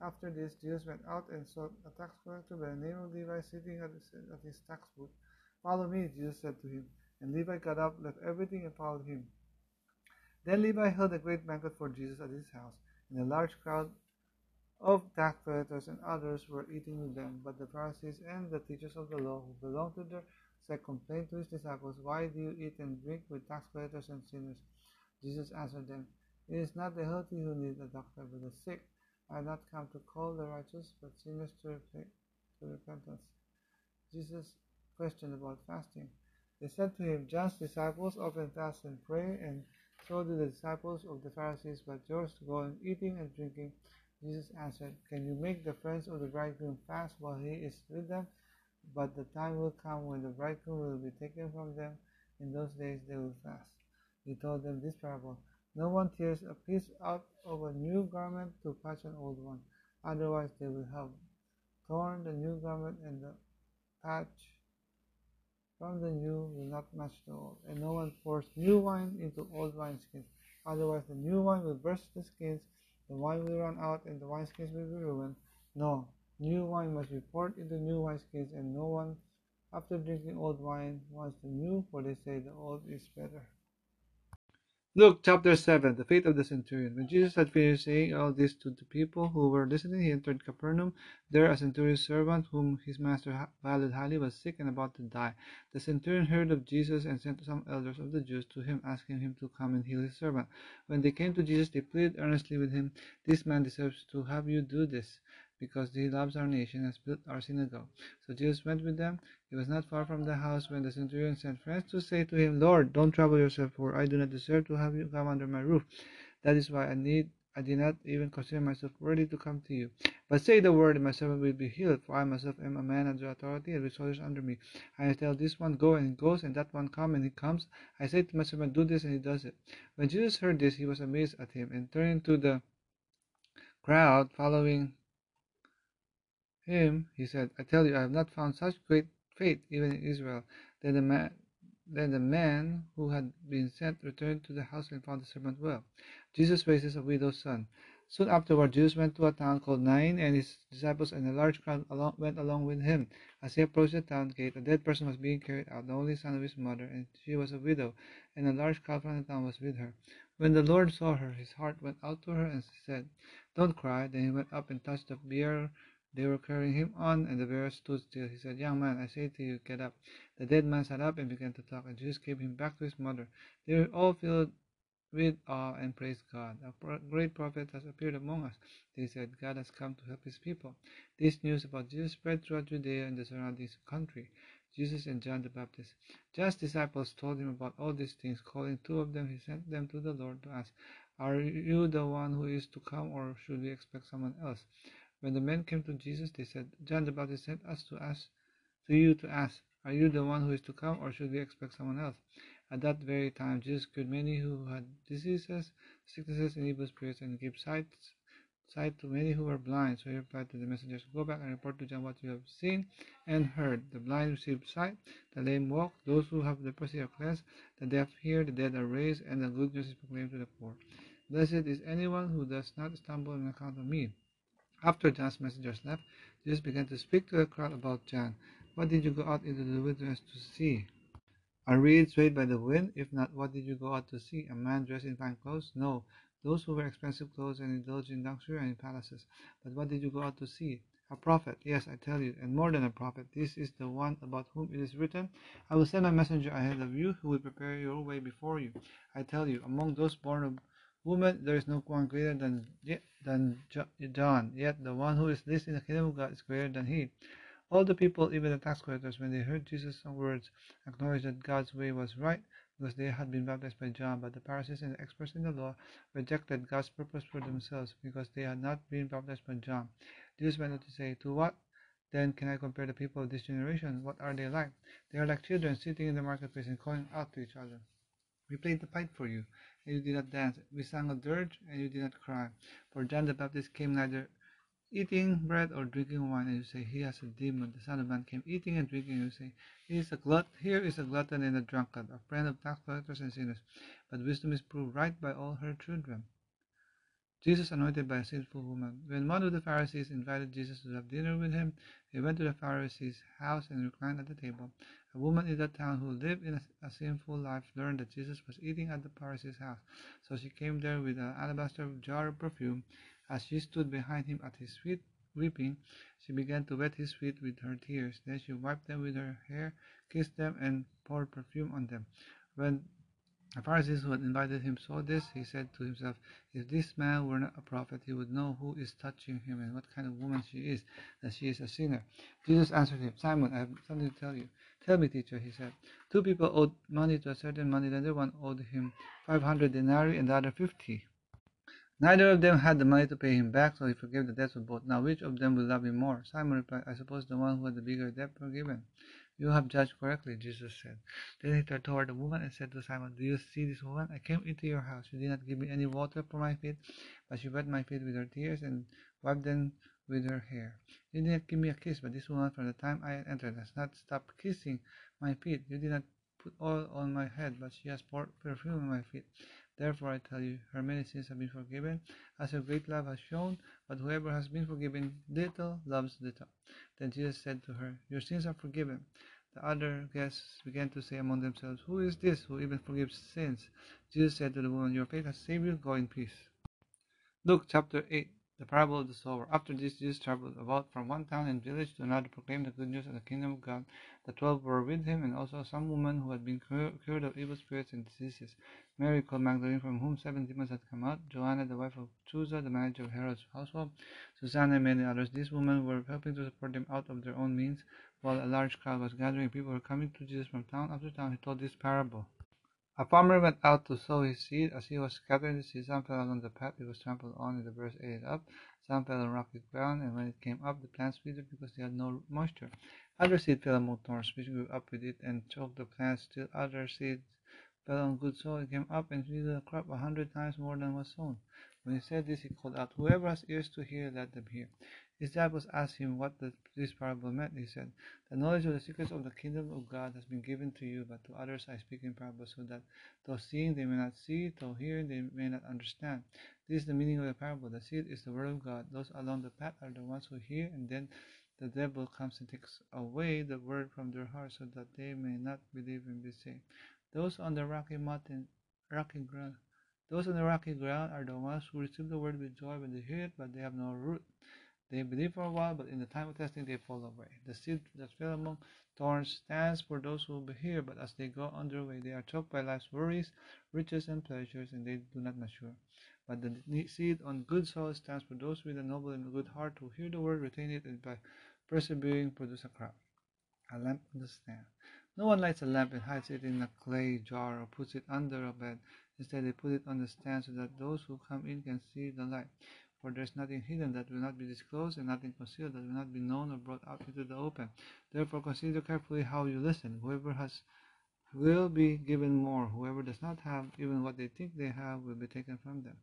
After this, Jesus went out and saw a tax collector by the name of Levi sitting at his, at his tax booth. Follow me, Jesus said to him. And Levi got up, left everything, and followed him. Then Levi held a great banquet for Jesus at his house, and a large crowd of tax collectors and others were eating with them. But the Pharisees and the teachers of the law who belonged to their sect complained to his disciples, Why do you eat and drink with tax collectors and sinners? Jesus answered them, It is not the healthy who need a doctor, but the sick. I have not come to call the righteous, but sinners to, to repentance. Jesus questioned about fasting. They said to him, John's disciples often fast and pray, and So do the disciples of the Pharisees, but yours go on eating and drinking. Jesus answered, Can you make the friends of the bridegroom fast while he is with them? But the time will come when the bridegroom will be taken from them. In those days they will fast. He told them this parable No one tears a piece out of a new garment to patch an old one, otherwise they will have torn the new garment, and the patch from the new will not match the old. And no one pours new wine into old wineskins, otherwise the new wine will burst the skins, the wine will run out, and the wineskins will be ruined. No, new wine must be poured into new wineskins, and no one, after drinking old wine, wants the new, for they say the old is better. Luke chapter 7 The fate of the centurion. When Jesus had finished saying all this to the people who were listening, he entered Capernaum. There, a centurion's servant, whom his master valued highly, was sick and about to die. The centurion heard of Jesus and sent some elders of the Jews to him, asking him to come and heal his servant. When they came to Jesus, they pleaded earnestly with him, This man deserves to have you do this because he loves our nation and has built our synagogue. So Jesus went with them. He was not far from the house when the centurion sent friends to say to him, Lord, don't trouble yourself, for I do not deserve to have you come under my roof. That is why I need I did not even consider myself worthy to come to you. But say the word, and my servant will be healed, for I myself am a man under authority, and with soldiers under me. I tell this one, go, and he goes, and that one, come, and he comes. I say to my servant, do this, and he does it. When Jesus heard this, he was amazed at him, and turning to the crowd following him, he said, I tell you, I have not found such great faith even in Israel. Then the man, then the man who had been sent returned to the house and found the servant well. Jesus raises a widow's son. Soon afterward, Jesus went to a town called Nain, and his disciples and a large crowd along, went along with him. As he approached the town gate, a dead person was being carried out, the only son of his mother, and she was a widow, and a large crowd from the town was with her. When the Lord saw her, his heart went out to her, and he said, Don't cry. Then he went up and touched the bier they were carrying him on, and the bearer stood still. He said, Young man, I say to you, get up. The dead man sat up and began to talk, and Jesus gave him back to his mother. They were all filled with awe and praised God. A great prophet has appeared among us. They said, God has come to help his people. This news about Jesus spread throughout Judea and the surrounding country. Jesus and John the Baptist. John's disciples told him about all these things. Calling two of them, he sent them to the Lord to ask, Are you the one who is to come, or should we expect someone else? When the men came to Jesus, they said, John the Baptist sent us to ask to you to ask, Are you the one who is to come, or should we expect someone else? At that very time, Jesus cured many who had diseases, sicknesses, and evil spirits, and gave sight, sight to many who were blind. So he replied to the messengers, Go back and report to John what you have seen and heard. The blind receive sight, the lame walk, those who have leprosy are cleansed, the deaf hear, the dead are raised, and the good news is proclaimed to the poor. Blessed is anyone who does not stumble on account of me. After John's messengers left, Jesus began to speak to the crowd about John. What did you go out into the wilderness to see? A reed swayed by the wind? If not, what did you go out to see? A man dressed in fine clothes? No, those who wear expensive clothes and indulge in luxury and in palaces. But what did you go out to see? A prophet, yes, I tell you, and more than a prophet. This is the one about whom it is written, I will send my messenger ahead of you, who will prepare your way before you. I tell you, among those born of woman, there is no one greater than than John, yet the one who is least in the kingdom of God is greater than he. All the people, even the tax collectors, when they heard Jesus' words, acknowledged that God's way was right because they had been baptized by John, but the Pharisees and the experts in the law rejected God's purpose for themselves because they had not been baptized by John. Jesus went on to say, To what then can I compare the people of this generation? What are they like? They are like children sitting in the marketplace and calling out to each other. We played the pipe for you, and you did not dance. We sang a dirge, and you did not cry. For John the Baptist came neither eating bread or drinking wine, and you say, He has a demon. The Son of Man came eating and drinking, and you say, He is a glut. Here is a glutton and a drunkard, a friend of tax collectors and sinners. But wisdom is proved right by all her children. Jesus anointed by a sinful woman. When one of the Pharisees invited Jesus to have dinner with him, he went to the Pharisee's house and reclined at the table. A woman in that town who lived in a, a, sinful life learned that Jesus was eating at the Pharisee's house. So she came there with an alabaster jar of perfume. As she stood behind him at his feet, weeping, she began to wet his feet with her tears. Then she wiped them with her hair, kissed them, and poured perfume on them. When the Pharisees who had invited him saw this. He said to himself, If this man were not a prophet, he would know who is touching him and what kind of woman she is, that she is a sinner. Jesus answered him, Simon, I have something to tell you. Tell me, teacher, he said. Two people owed money to a certain moneylender. One owed him 500 denarii and the other 50. Neither of them had the money to pay him back, so he forgave the debts of both. Now, which of them will love him more? Simon replied, I suppose the one who had the bigger debt forgiven. You have judged correctly, Jesus said. Then he turned toward the woman and said to Simon, Do you see this woman? I came into your house. You did not give me any water for my feet, but she wet my feet with her tears and wiped them with her hair. You did not give me a kiss, but this woman from the time I entered has not stopped kissing my feet. You did not put oil on my head, but she has poured perfume on my feet. Therefore I tell you, her many sins have been forgiven, as her great love has shown, but whoever has been forgiven little loves little. Then Jesus said to her, Your sins are forgiven. The other guests began to say among themselves, Who is this who even forgives sins? Jesus said to the woman, Your faith has saved you, go in peace. Luke chapter 8 the parable of the sower. After this, Jesus traveled about from one town and village to another, proclaimed the good news of the kingdom of God. The twelve were with him, and also some women who had been cured of evil spirits and diseases. Mary called Magdalene, from whom seven demons had come out. Joanna, the wife of Chuza, the manager of Herod's household. Susanna and many others. These women were helping to support them out of their own means. While a large crowd was gathering, people were coming to Jesus from town after town. He told this parable. A farmer went out to sow his seed. As he was scattering the seed, some fell along the path. It was trampled on, and the birds ate it up. Some fell on rocky ground, and when it came up, the plants withered because they had no moisture. Other seed fell among thorns, which grew up with it and choked the plants. Still other seed fell on good soil. It came up and yielded a crop a hundred times more than was sown. When he said this, he called out, Whoever has ears to hear, let them hear. His disciples asked him what the, this parable meant. He said, The knowledge of the secrets of the kingdom of God has been given to you, but to others I speak in parables, so that though seeing they may not see, though hearing they may not understand. This is the meaning of the parable. The seed is the word of God. Those along the path are the ones who hear, and then the devil comes and takes away the word from their hearts, so that they may not believe and be saved. Those on the rocky mountain, rocky ground, those on the rocky ground are the ones who receive the word with joy when they hear it, but they have no root. They believe for a while, but in the time of testing they fall away. The seed that fell among thorns stands for those who will hear, but as they go on their way, they are choked by life's worries, riches, and pleasures, and they do not mature. But the seed on good soil stands for those with a noble and good heart who hear the word, retain it, and by persevering produce a crop. A lamp on the stand. No one lights a lamp and hides it in a clay jar or puts it under a bed. Instead, they put it on the stand so that those who come in can see the light. For there is nothing hidden that will not be disclosed, and nothing concealed that will not be known or brought out into the open. Therefore, consider carefully how you listen. Whoever has will be given more. Whoever does not have even what they think they have will be taken from them.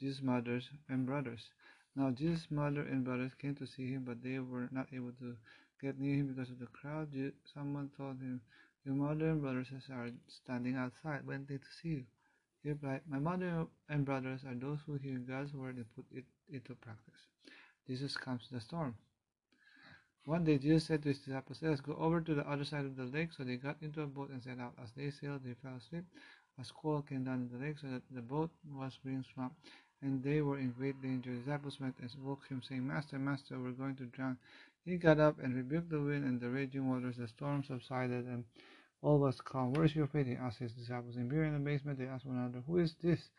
Jesus' mothers and brothers. Now Jesus' mother and brothers came to see him, but they were not able to get near him because of the crowd. Someone told him, Your mother and brothers are standing outside, waiting to see you. He replied, My mother and brothers are those who hear God's word and put it into practice. Jesus comes to the storm. One day Jesus said to his disciples, Let us go over to the other side of the lake. So they got into a boat and set out. As they sailed, they fell asleep. A squall came down in the lake, so that the boat was being swamped, and they were in great danger. The disciples went and woke him, saying, Master, Master, we're going to drown. He got up and rebuked the wind and the raging waters. The storm subsided, and all was calm. Where is your faith? He asked his disciples. In fear and amazement, they asked one another, Who is this?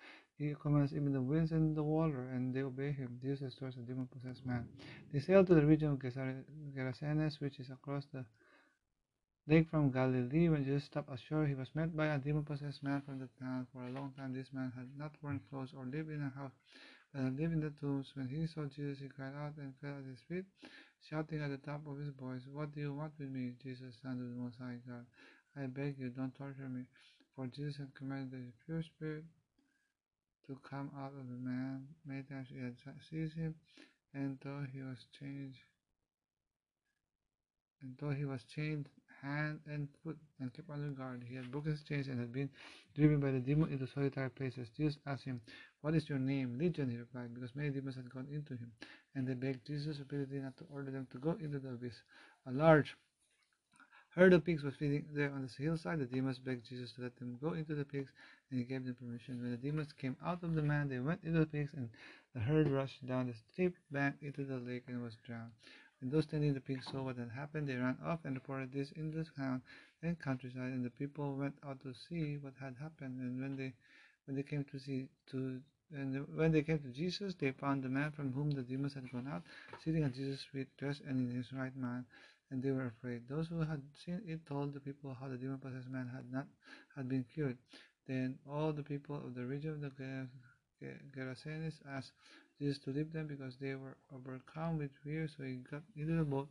He commands even the winds and the water, and they obey him. Jesus restores a demon possessed man. They sailed to the region of Gerasenes, which is across the lake from Galilee. When Jesus stopped ashore, he was met by a demon possessed man from the town. For a long time, this man had not worn clothes or lived in a house, but had lived in the tombs. When he saw Jesus, he cried out and fell at his feet, shouting at the top of his voice, What do you want with me, Jesus, Son of the Most High God? I beg you, don't torture me. For Jesus had commanded the pure spirit to come out of the man. Many times he had seized him, and though he was chained, and though he was chained hand and foot and kept under guard, he had broken his chains and had been driven by the demon into solitary places. Jesus asked him, What is your name? Legion, he replied, because many demons had gone into him. And they begged Jesus repeatedly not to order them to go into the abyss. A large herd of pigs was feeding there on the hillside. The demons begged Jesus to let them go into the pigs, and he gave them permission. When the demons came out of the man, they went into the pigs, and the herd rushed down the steep bank into the lake and was drowned. When those tending the pigs saw what had happened, they ran off and reported this in the town and countryside, and the people went out to see what had happened. And when they when they came to see to and when they came to Jesus, they found the man from whom the demons had gone out, sitting at Jesus' feet, dressed and in his right mind and they were afraid. Those who had seen it told the people how the demon possessed man had not had been cured. Then all the people of the region of the Gerasenes asked Jesus to leave them because they were overcome with fear. So he got into the boat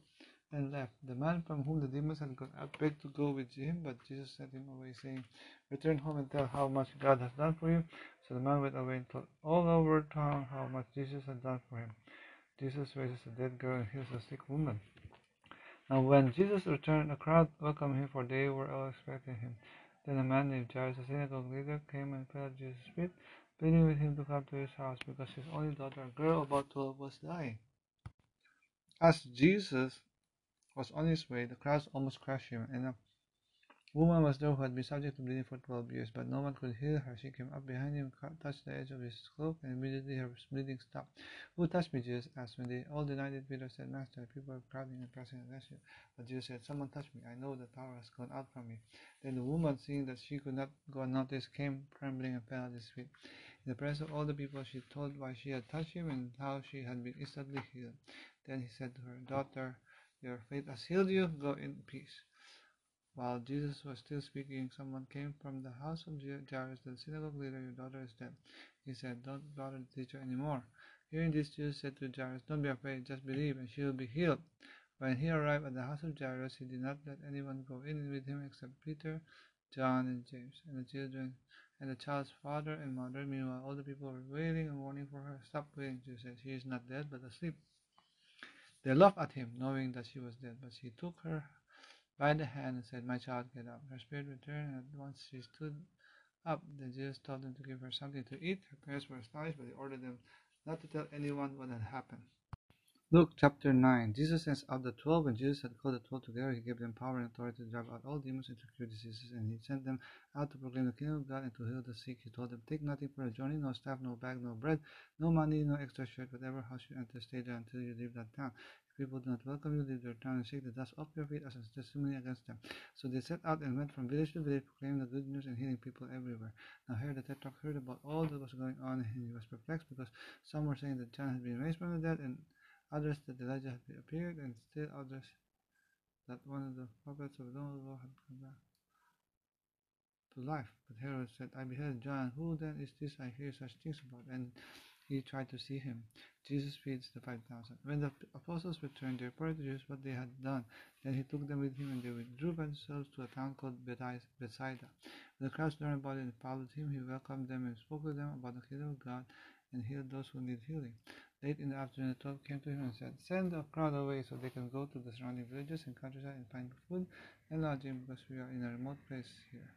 and left. The man from whom the demons had gone out begged to go with him, but Jesus sent him away, saying, Return home and tell how much God has done for you. So the man went away and told all over town how much Jesus had done for him. Jesus raises a dead girl and heals a sick woman. Now when Jesus returned, a crowd welcomed him, for they were all expecting him. Then a man named Jairus, a synagogue leader, came and fell at Jesus' feet, pleading with him to come to his house, because his only daughter, a girl about twelve, was dying. As Jesus was on his way, the crowds almost crushed him, and a woman was there who had been subject to bleeding for twelve years, but no one could heal her. She came up behind him, touched the edge of his cloak, and immediately her bleeding stopped. Who touched me? Jesus asked. When they all denied it, Peter said, Master, people are crowding and pressing against you. But Jesus said, Someone touched me. I know the power has gone out from me. Then the woman, seeing that she could not go unnoticed, came trembling and fell at his feet. In the presence of all the people, she told why she had touched him and how she had been instantly healed. Then he said to her, Daughter, your faith has healed you. Go in peace. While Jesus was still speaking, someone came from the house of Jairus, the synagogue leader. Your daughter is dead. He said, Don't bother the teacher anymore. Hearing this, Jesus said to Jairus, Don't be afraid, just believe, and she will be healed. When he arrived at the house of Jairus, he did not let anyone go in with him except Peter, John, and James, and the children, and the child's father and mother. Meanwhile, all the people were wailing and mourning for her. Stop wailing, Jesus said. She is not dead, but asleep. They laughed at him, knowing that she was dead, but he took her by the hand and said, My child, get up. Her spirit returned, and at once she stood up. The Jews told them to give her something to eat. Her parents were astonished, but they ordered them not to tell anyone what had happened. Luke chapter 9 Jesus sends out the twelve. When Jesus had called the twelve together, he gave them power and authority to drive out all demons and to cure diseases. And he sent them out to proclaim the kingdom of God and to heal the sick. He told them, Take nothing for a journey, no staff, no bag, no bread, no money, no extra shirt, whatever house you enter, stay there until you leave that town. People do not welcome you, leave their town and shake the dust off your feet as a testimony against them. So they set out and went from village to village, proclaiming the good news and healing people everywhere. Now Herod the Tetrarch heard about all that was going on, and he was perplexed because some were saying that John had been raised from the dead, and others that Elijah had appeared, and still others that one of the prophets of the Lord had come back to life. But Herod said, I beheld John. Who then is this I hear such things about? And he tried to see him. Jesus feeds the five thousand. When the apostles returned, they reported to Jesus what they had done. Then he took them with him, and they withdrew themselves to a town called Bethsaida. When the crowds learned about it and followed him, he welcomed them and spoke to them about the kingdom of God and healed those who need healing. Late in the afternoon, the twelve came to him and said, Send the crowd away so they can go to the surrounding villages and countryside and find food and lodging because we are in a remote place here.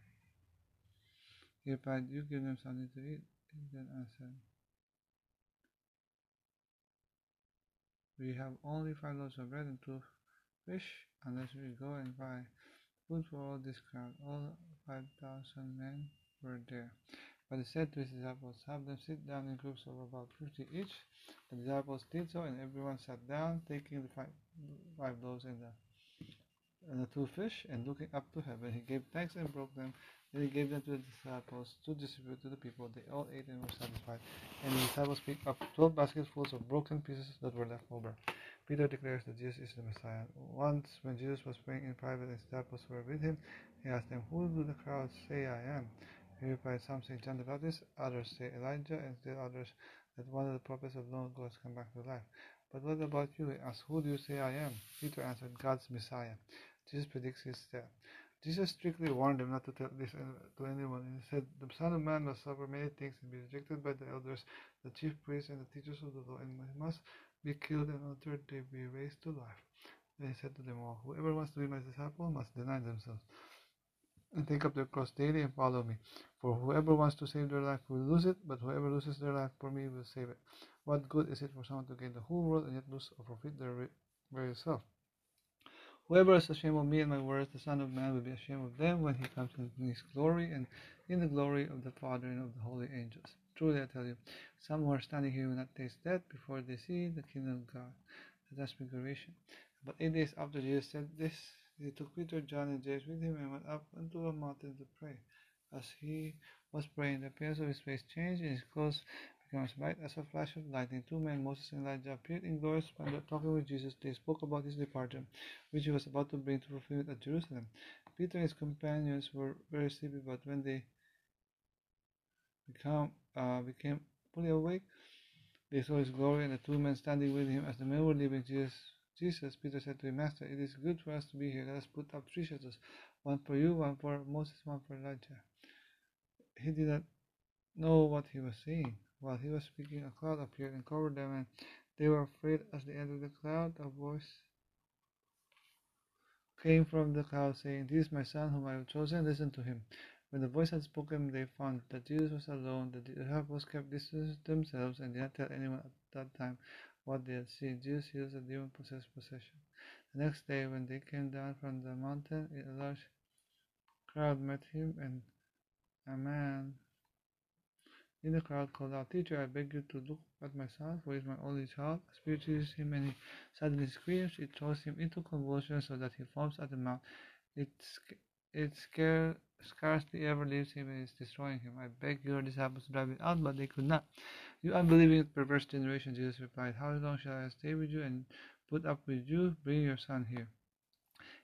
He replied, You give them something to eat. He then answered, We have only five loaves of bread and two fish, unless we go and buy food for all this crowd. All five thousand men were there. But he said to his disciples, Have them sit down in groups of about fifty each. The disciples did so, and everyone sat down, taking the five, five loaves and the, and the two fish, and looking up to heaven. He gave thanks and broke them. He gave them to the disciples to distribute to the people. They all ate and were satisfied. And the disciples picked up twelve basketfuls of broken pieces that were left over. Peter declares that Jesus is the Messiah. Once, when Jesus was praying in private and his disciples were with him, he asked them, Who do the crowds say I am? He replied, Some say John the Baptist, others say Elijah, and still others that one of the prophets of long ago has come back to life. But what about you? He asked, Who do you say I am? Peter answered, God's Messiah. Jesus predicts his death. Jesus strictly warned them not to tell this uh, to anyone. And he said, The Son of Man must suffer many things and be rejected by the elders, the chief priests, and the teachers of the law, and must be killed, and on the third day be raised to life. Then he said to them all, Whoever wants to be my disciple must deny themselves and take up their cross daily and follow me. For whoever wants to save their life will lose it, but whoever loses their life for me will save it. What good is it for someone to gain the whole world and yet lose or forfeit their very self? Whoever is ashamed of me and my words, the Son of Man will be ashamed of them when he comes in his glory and in the glory of the Father and of the holy angels. Truly I tell you, some who are standing here will not taste death before they see the kingdom of God. The transfiguration. But eight days after Jesus said this, he took Peter, John, and James with him and went up into a mountain to pray. As he was praying, the appearance of his face changed, and his clothes as a flash of lightning. Two men, Moses and Elijah, appeared in glorious splendor, talking with Jesus. They spoke about his departure, which he was about to bring to fulfillment at Jerusalem. Peter and his companions were very sleepy, but when they become, uh, became fully awake, they saw his glory and the two men standing with him as the men were leaving Jesus. Jesus, Peter said to him, Master, it is good for us to be here. Let us put up three shelters, one for you, one for Moses, one for Elijah. He did not know what he was saying. While he was speaking, a cloud appeared and covered them, and they were afraid. As they entered the cloud, a voice came from the cloud, saying, This is my son, whom I have chosen. Listen to him. When the voice had spoken, they found that Jesus was alone. That the disciples kept to themselves and did not tell anyone at that time what they had seen. Jesus heals a demon possessed possession. The next day, when they came down from the mountain, a large crowd met him, and a man in the crowd called out, Teacher, I beg you to look at my son, for my only child. A spirit seizes him, and he suddenly screams. It throws him into convulsions so that he foams at the mouth. It, it scare, scarcely ever leaves him and is destroying him. I beg your disciples to drive it out, but they could not. You unbelieving, perverse generation, Jesus replied, How long shall I stay with you and put up with you? Bring your son here.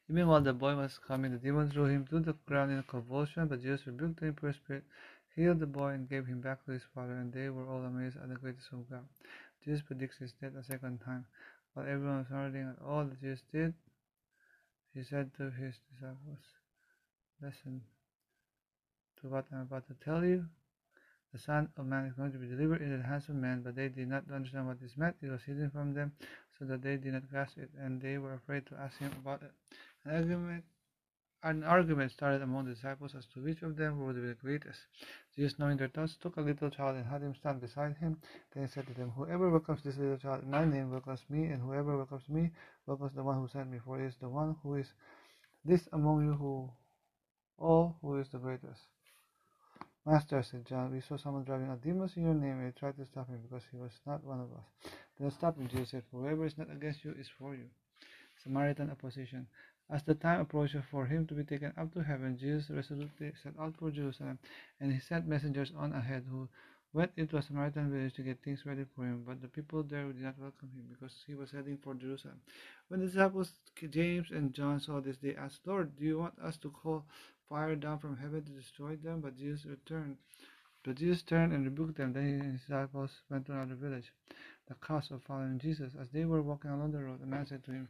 Even while the boy was coming, the demon threw him to the ground in a convulsion, but Jesus rebuked the impure spirit healed the boy and gave him back to his father, and they were all amazed at the greatness of God. Jesus predicts his death a second time. While everyone was marveling at all that Jesus did, he said to his disciples, Listen to what I am about to tell you. The Son of Man is going to be delivered into the hands of men, but they did not understand what this meant. It was hidden from them, so that they did not grasp it, and they were afraid to ask him about it. An argument an argument started among the disciples as to which of them would be the greatest. Jesus, knowing their thoughts, took a little child and had him stand beside him. Then he said to them, Whoever welcomes this little child in my name welcomes me, and whoever welcomes me welcomes the one who sent me. For is the one who is this among you who all who is the greatest. Master, said John, we saw someone driving out demons in your name, and we tried to stop him because he was not one of us. Then stop him, Jesus said, whoever is not against you is for you. Samaritan opposition. As the time approached for him to be taken up to heaven, Jesus resolutely set out for Jerusalem, and he sent messengers on ahead who went into a Samaritan village to get things ready for him. But the people there did not welcome him because he was heading for Jerusalem. When the disciples James and John saw this, they asked, Lord, do you want us to call fire down from heaven to destroy them? But Jesus returned. But Jesus turned and rebuked them. Then his disciples went to another village. The cost of following Jesus. As they were walking along the road, a man said to him,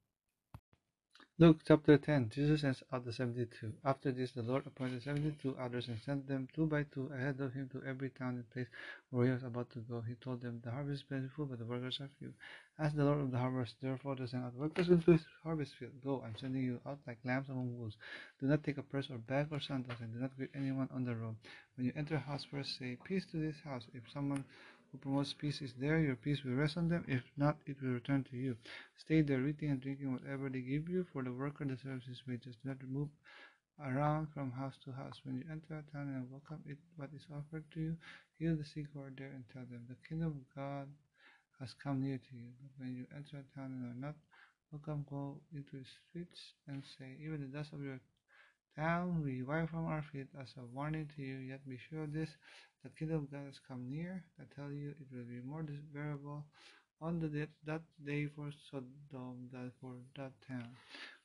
Luke chapter 10 Jesus sends out the 72. After this, the Lord appointed 72 others and sent them two by two ahead of him to every town and place where he was about to go. He told them, The harvest is plentiful, but the workers are few. Ask the Lord of the harvest, therefore, to send out workers into his harvest field. Go, I'm sending you out like lambs among wolves. Do not take a purse or bag or sandals, and do not greet anyone on the road. When you enter a house, first say, Peace to this house. If someone who promotes peace is there, your peace will rest on them. If not, it will return to you. Stay there, eating and drinking whatever they give you, for the worker deserves his wages. Do not move around from house to house. When you enter a town and welcome it what is offered to you, heal the sick who are there and tell them, The kingdom of God has come near to you. But when you enter a town and are not welcome, go into its streets and say, Even the dust of your town we wipe from our feet as a warning to you. Yet be sure of this, the kingdom of God has come near. I tell you, it will be more bearable on the day, that day for Sodom than for that town.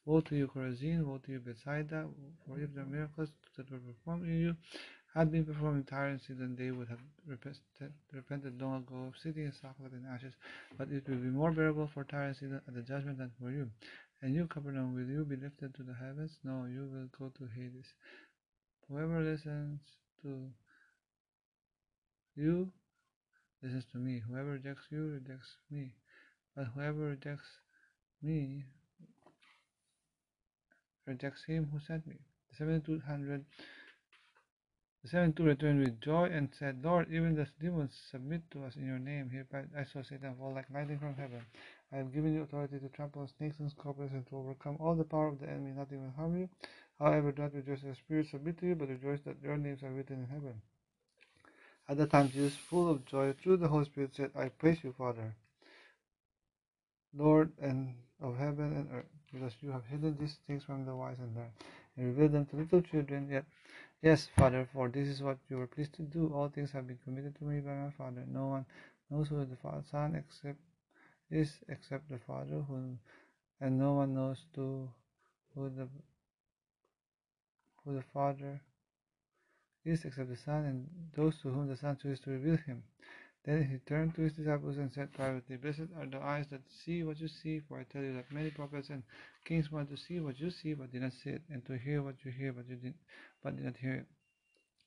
Woe to you, Chorazin! Woe to you, Bethsaida! For if the miracles that were performed in you had been performed in Tyre then they would have repented, repented long ago, sitting in sackcloth and ashes. But it will be more bearable for Tyre and Sidon at the judgment than for you. And you, Capernaum, will you be lifted to the heavens? No, you will go to Hades. Whoever listens to you listens to me. Whoever rejects you rejects me. But whoever rejects me rejects him who sent me. The 7200 the 72 returned with joy and said, Lord, even the demons submit to us in your name. He replied, I saw Satan fall like lightning from heaven. I have given you authority to trample on snakes and scorpions and to overcome all the power of the enemy. Nothing will harm you. However, do not rejoice that spirits submit to you, but rejoice that your names are written in heaven. At that time, Jesus, full of joy through the Holy Spirit, said, I praise you, Father, Lord and of heaven and earth, because you have hidden these things from the wise and learned, and revealed them to little children. Yet, yes, Father, for this is what you were pleased to do. All things have been committed to me by my Father. No one knows who the Son except is except the Father, who, and no one knows to who the who the Father is except the Son, and those to whom the Son chooses to reveal him. Then he turned to his disciples and said privately, Blessed are the eyes that see what you see, for I tell you that many prophets and kings wanted to see what you see, but did not see it, and to hear what you hear, but you did, but did not hear it.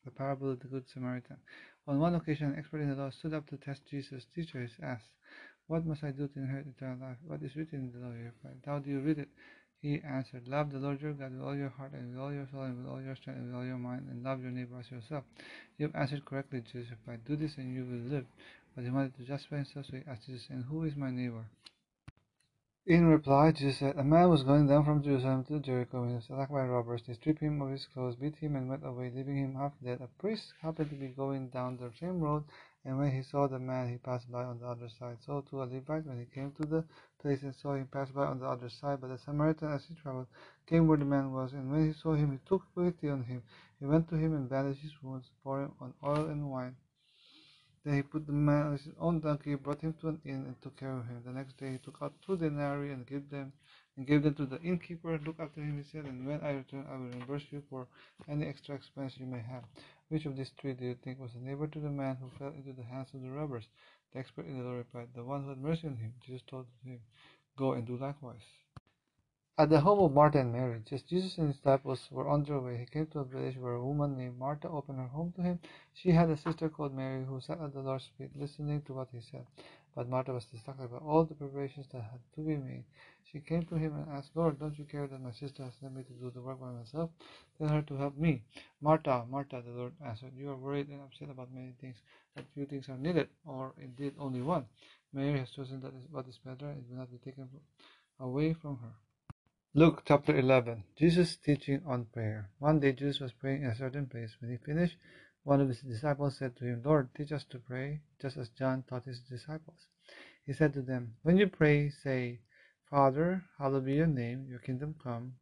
The parable of the Good Samaritan. On one occasion, an expert in the law stood up to test Jesus. Teacher, he asked, What must I do to inherit eternal life? What is written in the law? He replied, How do you read it? He answered, Love the Lord your God with all your heart and with all your soul and with all your strength and with all your mind, and love your neighbor as yourself. You have answered correctly, Jesus replied. Do this and you will live. But he wanted to justify himself, so he asked Jesus, And who is my neighbor? In reply, Jesus said, A man was going down from Jerusalem to Jericho when he was attacked by robbers. They stripped him of his clothes, beat him, and went away, leaving him half dead. A priest happened to be going down the same road, and when he saw the man, he passed by on the other side. So too a Levite, when he came to the place and saw him, passed by on the other side. But the Samaritan, as he traveled, came where the man was, and when he saw him, he took pity on him. He went to him and bandaged his wounds, pouring on oil and wine. Then he put the man on his own donkey, brought him to an inn, and took care of him. The next day he took out two denarii and gave them and gave them to the innkeeper. Look after him, he said, and when I return, I will reimburse you for any extra expense you may have. Which of these three do you think was a neighbor to the man who fell into the hands of the robbers? The expert in the law replied, The one who had mercy on him. Jesus told him, Go and do likewise. At the home of Martha and Mary, just Jesus and his disciples were on their way, he came to a village where a woman named Martha opened her home to him. She had a sister called Mary who sat at the Lord's feet listening to what he said. But Martha was distracted by all the preparations that had to be made. She came to him and asked, Lord, don't you care that my sister has sent me to do the work by myself? Tell her to help me. Martha, Martha, the Lord answered, You are worried and upset about many things, but few things are needed, or indeed only one. Mary has chosen that what is better, it will not be taken away from her. Luke chapter 11 Jesus teaching on prayer. One day Jesus was praying in a certain place. When he finished, one of his disciples said to him, Lord, teach us to pray, just as John taught his disciples. He said to them, When you pray, say, Father, hallowed be your name, your kingdom come.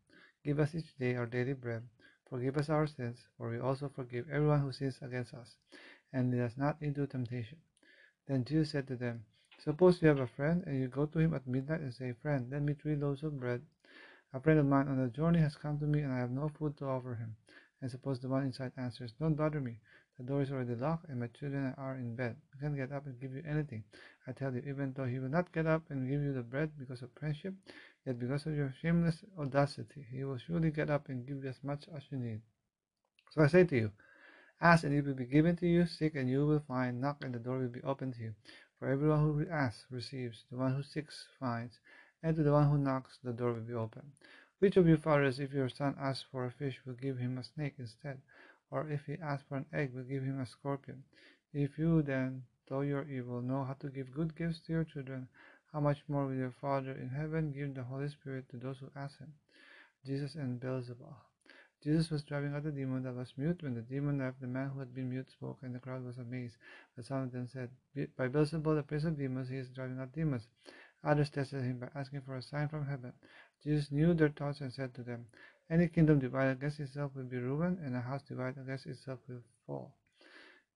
Give us each day our daily bread. Forgive us our sins, for we also forgive everyone who sins against us. And lead us not into temptation. Then Jesus said to them, Suppose you have a friend, and you go to him at midnight and say, Friend, lend me three loaves of bread a friend of mine on a journey has come to me and I have no food to offer him. And suppose the one inside answers, Don't bother me. The door is already locked and my children are in bed. I can't get up and give you anything. I tell you, even though he will not get up and give you the bread because of friendship, yet because of your shameless audacity, he will surely get up and give you as much as you need. So I say to you, Ask and it will be given to you, seek and you will find, knock and the door will be opened to you. For everyone who asks receives, the one who seeks finds, and to the one who knocks, the door will be open. Which of you fathers, if your son asks for a fish, will give him a snake instead? Or if he asks for an egg, will give him a scorpion? If you then, though you are evil, know how to give good gifts to your children, how much more will your Father in heaven give the Holy Spirit to those who ask him? Jesus and Beelzebul. Jesus was driving out a demon that was mute. When the demon left, the man who had been mute spoke, and the crowd was amazed. But some of them said, By Beelzebul, the prince of demons, he is driving out demons. Others tested him by asking for a sign from heaven. Jesus knew their thoughts and said to them, Any kingdom divided against itself will be ruined, and a house divided against itself will fall.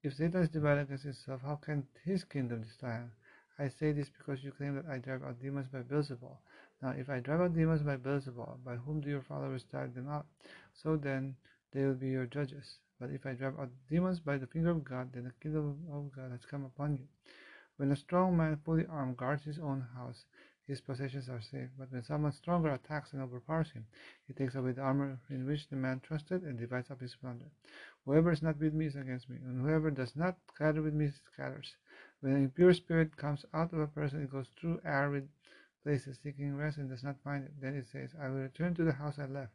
If Satan is divided against himself, how can his kingdom stand? I say this because you claim that I drive out demons by Beelzebul. Now, if I drive out demons by Beelzebul, by whom do your followers drive them out? So then, they will be your judges. But if I drive out demons by the finger of God, then the kingdom of God has come upon you. When a strong man fully armed guards his own house, his possessions are safe. But when someone stronger attacks and overpowers him, he takes away the armor in which the man trusted and divides up his plunder. Whoever is not with me is against me, and whoever does not gather with me scatters. When an impure spirit comes out of a person, it goes through arid places seeking rest and does not find it. Then it says, I will return to the house I left.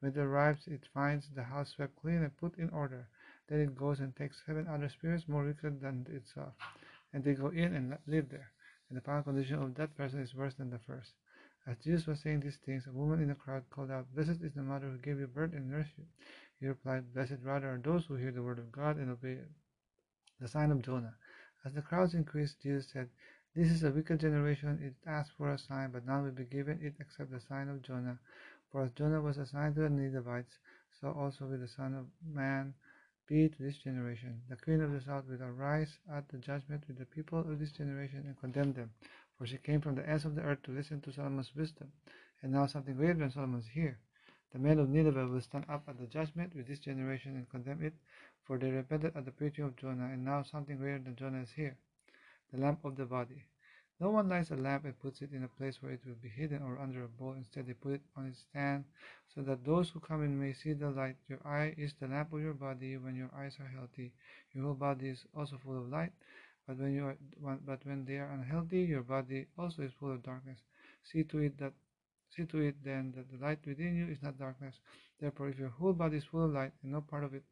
When it arrives, it finds the house swept clean and put in order. Then it goes and takes seven other spirits more wicked than itself and they go in and live there. and the final condition of that person is worse than the first. As Jesus was saying these things, a woman in the crowd called out, Blessed is the mother who gave you birth and nursed you. He replied, Blessed rather are those who hear the word of God and obey it. The sign of Jonah. As the crowds increased, Jesus said, This is a wicked generation. It asks for a sign, but none will be given it except the sign of Jonah. For as Jonah was a sign to the Ninevites, so also will the Son of Man be to this generation. The queen of the south will arise at the judgment with the people of this generation and condemn them. For she came from the ends of the earth to listen to Solomon's wisdom, and now something greater than Solomon is here. The men of Nineveh will stand up at the judgment with this generation and condemn it, for they repented at the preaching of Jonah, and now something greater than Jonah is here. The lamp of the body. No one lights a lamp and puts it in a place where it will be hidden or under a bowl. Instead, they put it on its stand so that those who come in may see the light. Your eye is the lamp of your body. When your eyes are healthy, your whole body is also full of light. But when you are, but when they are unhealthy, your body also is full of darkness. See to it that see to it then that the light within you is not darkness. Therefore, if your whole body is full of light and no part of it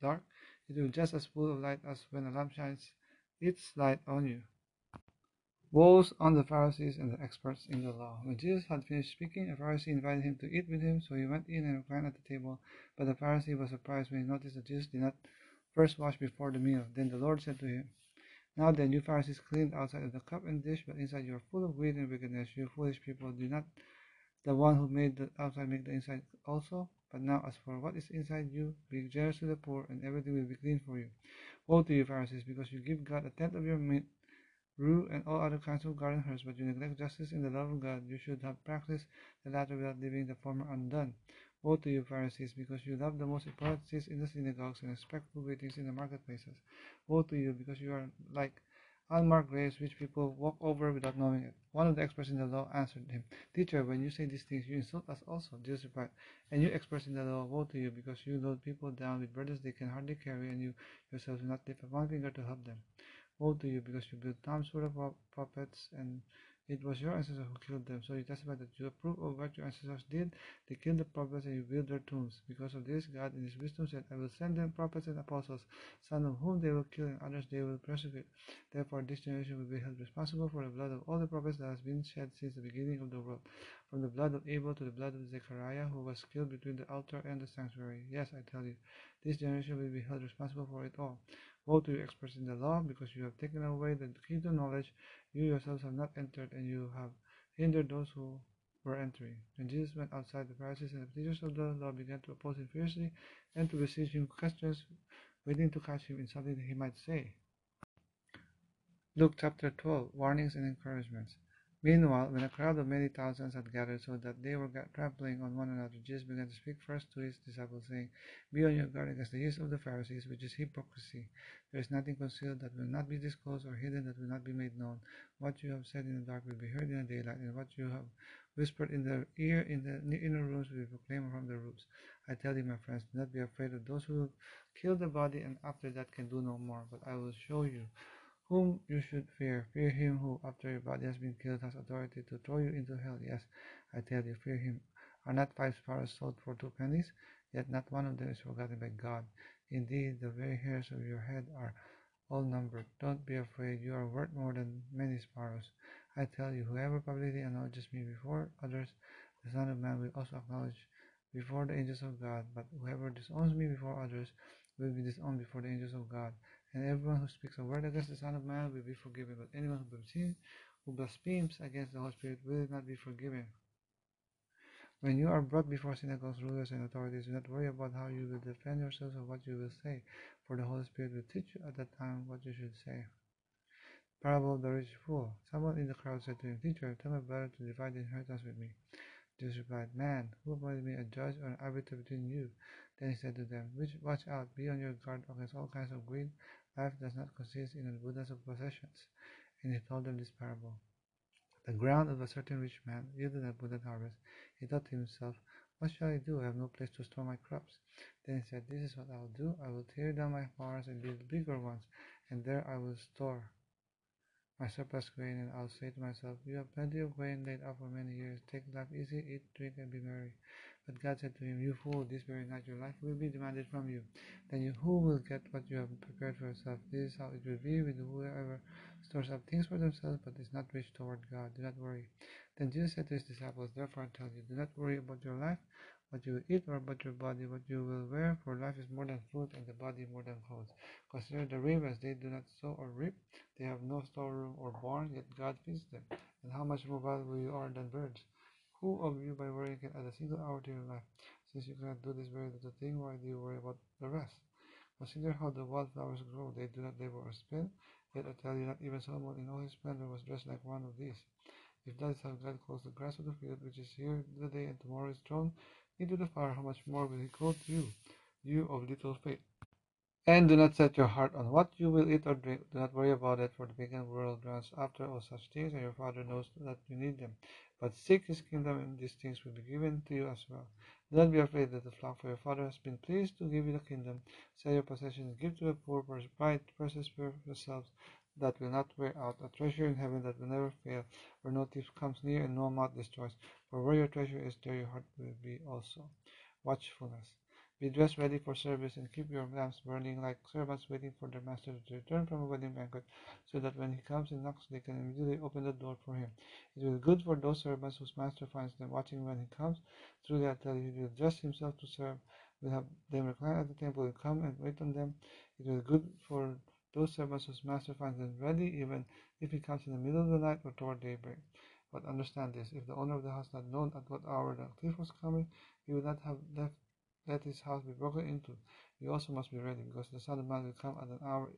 dark, it will just as full of light as when a lamp shines its light on you. Woes on the Pharisees and the experts in the law. When Jesus had finished speaking, a Pharisee invited him to eat with him, so he went in and reclined at the table. But the Pharisee was surprised when he noticed that Jesus did not first wash before the meal. Then the Lord said to him, Now then, you Pharisees clean outside of the cup and dish, but inside you are full of greed and wickedness. You foolish people, do not the one who made the outside make the inside also? But now, as for what is inside you, be generous to the poor, and everything will be clean for you. Woe to you, Pharisees, because you give God a tenth of your rue and all other kinds of garden herbs, but you neglect justice and the love of God. You should have practiced the latter without leaving the former undone. Woe to you, Pharisees, because you love the most important seats in the synagogues and respectful greetings in the marketplaces. Woe to you, because you are like unmarked graves which people walk over without knowing it. One of the experts in the law answered him, Teacher, when you say these things, you insult us also. Jesus replied, And you experts in the law, woe to you, because you load people down with burdens they can hardly carry, and you yourselves do not lift up one finger to help them. Woe to you, because you built tombs full of puppets, and it was your ancestors who killed them. So you testify that you approve of what your ancestors did. They killed the prophets, and you built their tombs. Because of this, God in His wisdom said, I will send them prophets and apostles, some of whom they will kill, and others they will persecute. Therefore, this generation will be held responsible for the blood of all the prophets that has been shed since the beginning of the world, from the blood of Abel to the blood of Zechariah, who was killed between the altar and the sanctuary. Yes, I tell you, this generation will be held responsible for it all. Woe to you experts in the law, because you have taken away the to knowledge. You yourselves have not entered, and you have hindered those who were entering. When Jesus went outside, the Pharisees and the teachers of the law began to oppose him fiercely and to besiege him questions, waiting to catch him in something that he might say. Luke chapter 12 Warnings and Encouragements. Meanwhile, when a crowd of many thousands had gathered so that they were trampling on one another, Jesus began to speak first to his disciples, saying, Be on your guard against the yeast of the Pharisees, which is hypocrisy. There is nothing concealed that will not be disclosed, or hidden that will not be made known. What you have said in the dark will be heard in the daylight, and what you have whispered in the ear in the inner rooms will be proclaimed from the roofs. I tell you, my friends, do not be afraid of those who kill the body and after that can do no more, but I will show you whom you should fear. Fear him who, after your body has been killed, has authority to throw you into hell. Yes, I tell you, fear him. Are not five sparrows sold for two pennies? Yet not one of them is forgotten by God. Indeed, the very hairs of your head are all numbered. Don't be afraid, you are worth more than many sparrows. I tell you, whoever publicly acknowledges me before others, the Son of Man will also acknowledge before the angels of God. But whoever disowns me before others will be disowned before the angels of God and everyone who speaks a word against the Son of Man will be forgiven, but anyone who blasphemes, who blasphemes against the Holy Spirit will not be forgiven. When you are brought before synagogues, rulers, and authorities, do not worry about how you will defend yourselves or what you will say, for the Holy Spirit will teach you at that time what you should say. Parable of the rich fool. Someone in the crowd said to him, Teacher, tell my brother to divide the inheritance with me. Jesus replied, Man, who appointed me a judge or an arbiter between you? Then he said to them, Watch out, be on your guard against all kinds of greed. Life does not consist in an abundance of possessions. And he told them this parable. The ground of a certain rich man yielded an abundant harvest. He thought to himself, What shall I do? I have no place to store my crops. Then he said, This is what I will do. I will tear down my barns and build bigger ones, and there I will store my surplus grain, and I'll say to myself, You have plenty of grain laid up for many years. Take life easy, eat, drink, and be merry. But God said to him, You fool, this very night your life will be demanded from you. Then you who will get what you have prepared for yourself? This is how it will be with whoever stores up things for themselves, but is not rich toward God. Do not worry. Then Jesus said to his disciples, Therefore I tell you, do not worry about your life, what you will eat, or about your body, what you will wear, for life is more than food, and the body more than clothes. Consider the ravens, they do not sow or reap, they have no storeroom or barn, yet God feeds them. And how much more valuable you are than birds. Who of you by worrying can add a single hour to your life? Since you cannot do this very little thing, why do you worry about the rest? Consider how the wildflowers grow, they do not labor or spin. Yet I tell you, not even Solomon in all his splendor was dressed like one of these. If that is how God clothes the grass of the field, which is here today and tomorrow is thrown into the fire, how much more will he clothe you, you of little faith? And do not set your heart on what you will eat or drink. Do not worry about it, for the pagan world runs after all such things, and your Father knows that you need them. But seek his kingdom, and these things will be given to you as well. Do not be afraid that the flock, for your Father has been pleased to give you the kingdom. Sell your possessions, give to the poor, buy precious for yourselves that will not wear out, a treasure in heaven that will never fail, where no thief comes near and no moth destroys. For where your treasure is, there your heart will be also. Watchfulness. Be dressed ready for service and keep your lamps burning like servants waiting for their master to return from a wedding banquet, so that when he comes and knocks, they can immediately open the door for him. It will be good for those servants whose master finds them watching when he comes. Truly I tell you, he will dress himself to serve, will have them recline at the table, and come and wait on them. It will be good for those servants whose master finds them ready, even if he comes in the middle of the night or toward daybreak. But understand this, if the owner of the house had known at what hour the thief was coming, he would not have left let his house be broken into. You also must be ready, because the Son of Man will come at an hour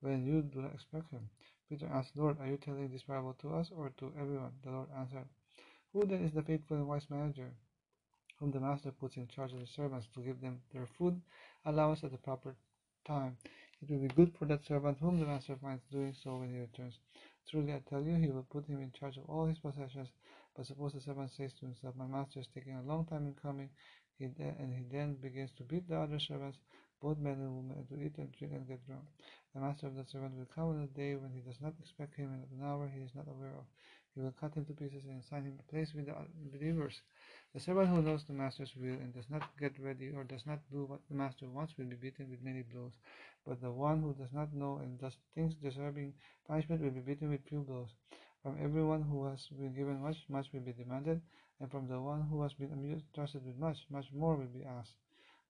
when you do not expect him. Peter asked, Lord, are you telling this parable to us or to everyone? The Lord answered, Who then is the faithful and wise manager, whom the master puts in charge of his servants to give them their food allowance at the proper time? It will be good for that servant whom the master finds doing so when he returns. Truly I tell you, he will put him in charge of all his possessions. But suppose the servant says to himself, My master is taking a long time in coming, he then, and he then begins to beat the other servants, both men and women, and to eat and drink and get drunk. The master of the servant will come on a day when he does not expect him, and at an hour he is not aware of. He will cut him to pieces and assign him a place with the believers. The servant who knows the master's will and does not get ready or does not do what the master wants will be beaten with many blows. But the one who does not know and does things deserving punishment will be beaten with few blows. From everyone who has been given much, much will be demanded, and from the one who has been entrusted with much, much more will be asked.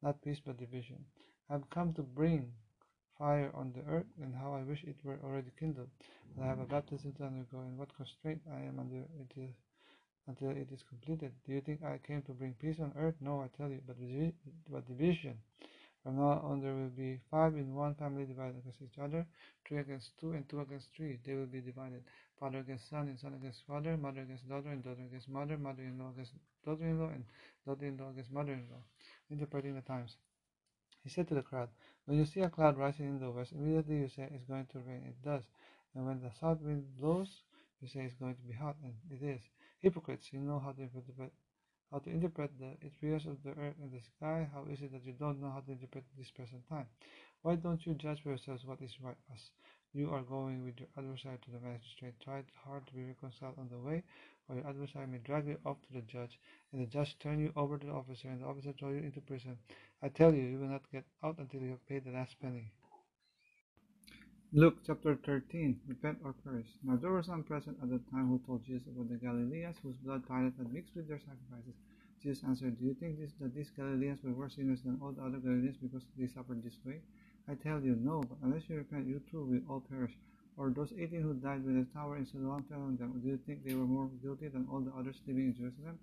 Not peace, but division. I have come to bring fire on the earth, and how I wish it were already kindled. I have a baptism to undergo, and what constraint I am under it is, until it is completed. Do you think I came to bring peace on earth? No, I tell you, but, but division. From now on, there will be five in one family divided against each other, three against two, and two against three. They will be divided. Father against son, and son against father, mother against daughter, and daughter against mother, mother-in-law against daughter-in-law, and daughter-in-law against mother-in-law. Interpreting the times. He said to the crowd, When you see a cloud rising in the west, immediately you say it's going to rain. It does. And when the south wind blows, you say it's going to be hot, and it is. Hypocrites, you know how to interpret how to interpret the affairs of the earth and the sky, how is it that you don't know how to interpret this present time? Why don't you judge for yourselves what is right as you are going with your adversary to the magistrate? Try hard to be reconciled on the way, or your adversary may drag you off to the judge, and the judge turn you over to the officer, and the officer throw you into prison. I tell you, you will not get out until you have paid the last penny. Luke chapter 13 Repent or perish. Now there were some present at the time who told Jesus about the Galileans whose blood Pilate had mixed with their sacrifices. Jesus answered, Do you think this, that these Galileans were worse sinners than all the other Galileans because they suffered this way? I tell you, no, but unless you repent, you too will all perish. Or those eighteen who died when the tower in fell on them, do you think they were more guilty than all the others living in Jerusalem?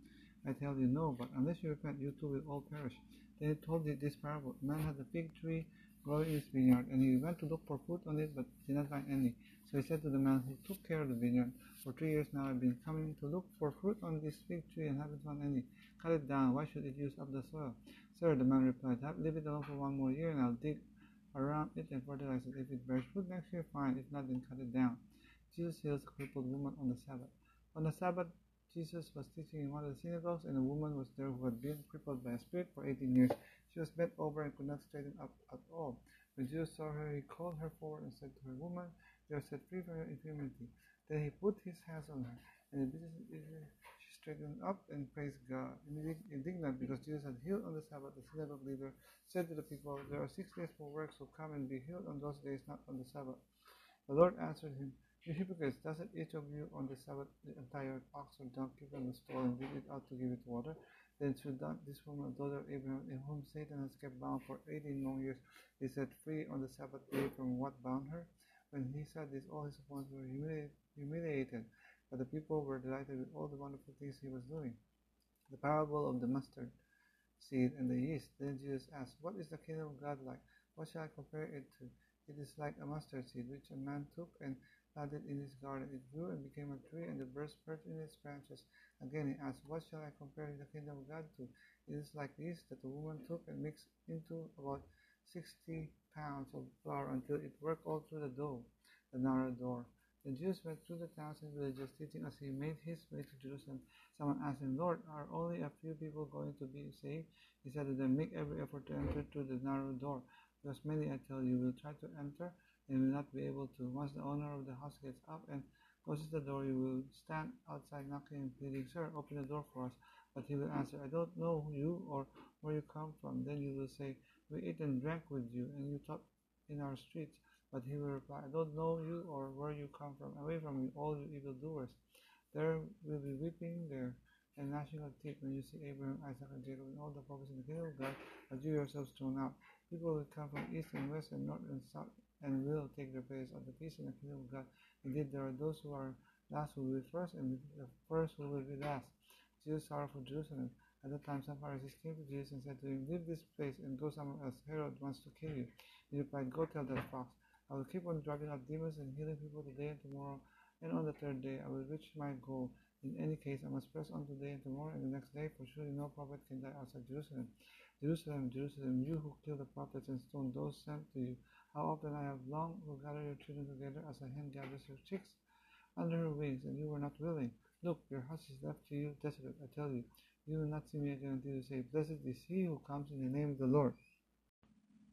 I tell you, no, but unless you repent, you too will all perish. Then he told this parable. Man had a fig tree growing in his vineyard, and he went to look for fruit on it, but did not find any. So he said to the man who took care of the vineyard, For three years now I've been coming to look for fruit on this fig tree and haven't found any. Cut it down. Why should it use up the soil? Sir, the man replied, Leave it alone for one more year, and I'll dig around it and fertilize it. If it bears fruit next year, fine. If not, then cut it down. Jesus heals a crippled woman on the Sabbath. On the Sabbath, Jesus was teaching in one of the synagogues, and a woman was there who had been crippled by a spirit for 18 years. She was bent over and could not straighten up at all. When Jesus saw her, he called her forward and said to her, Woman, you are set free from your infirmity. Then he put his hands on her, and she straightened up and praised God. Indignant because mm. Jesus had healed on the Sabbath, the synagogue leader said to the people, There are six days for work, so come and be healed on those days, not on the Sabbath. The Lord answered him, You hypocrites, doesn't each of you on the Sabbath the entire ox or donkey from the stall and lead it out to give it water? Then should not this woman, daughter of Abraham, in whom Satan has kept bound for eighteen long years, be set free on the Sabbath day from what bound her? When he said this, all his opponents were humiliated, but the people were delighted with all the wonderful things he was doing. The parable of the mustard seed and the yeast. Then Jesus asked, What is the kingdom of God like? What shall I compare it to? It is like a mustard seed which a man took and planted in his garden. It grew and became a tree, and the birds perched in its branches. Again he asked, What shall I compare the kingdom of God to? It is like yeast that the woman took and mixed into about sixty pounds of flour until it worked all through the dough, the narrow door. The Jews went through the towns and villages teaching as he made his way to Jerusalem. Someone asked him, Lord, are only a few people going to be saved? He said to them, Make every effort to enter through the narrow door, because many, I tell you, will try to enter and will not be able to. Once the owner of the house gets up and closes the door, you will stand outside knocking and pleading, Sir, open the door for us. But he will answer, I don't know you or where you come from. Then you will say, We ate and drank with you, and you taught in our streets. But he will reply, I don't know you or where you come from. Away from me, all you evildoers. There will be weeping there and gnashing of teeth when you see Abraham, Isaac, and Jacob and all the prophets in the kingdom of God, as you yourselves thrown out. People will come from east and west and north and south and will take their place of the peace in the kingdom of God. Indeed, there are those who are last who will be first, and the first who will be last. Jesus sorrowed for Jerusalem. At that time, some Pharisees came to Jesus and said to him, Leave this place and go somewhere else. Herod wants to kill you. He replied, Go tell that fox. I will keep on driving out demons and healing people today and tomorrow, and on the third day I will reach my goal. In any case, I must press on today and tomorrow and the next day, for surely no prophet can die outside Jerusalem. Jerusalem, Jerusalem, you who kill the prophets and stone those sent to you. How often I have longed to gather your children together as a hen gathers her chicks under her wings, and you were not willing. Look, your house is left to you desolate. I tell you, you will not see me again until you say, Blessed is he who comes in the name of the Lord.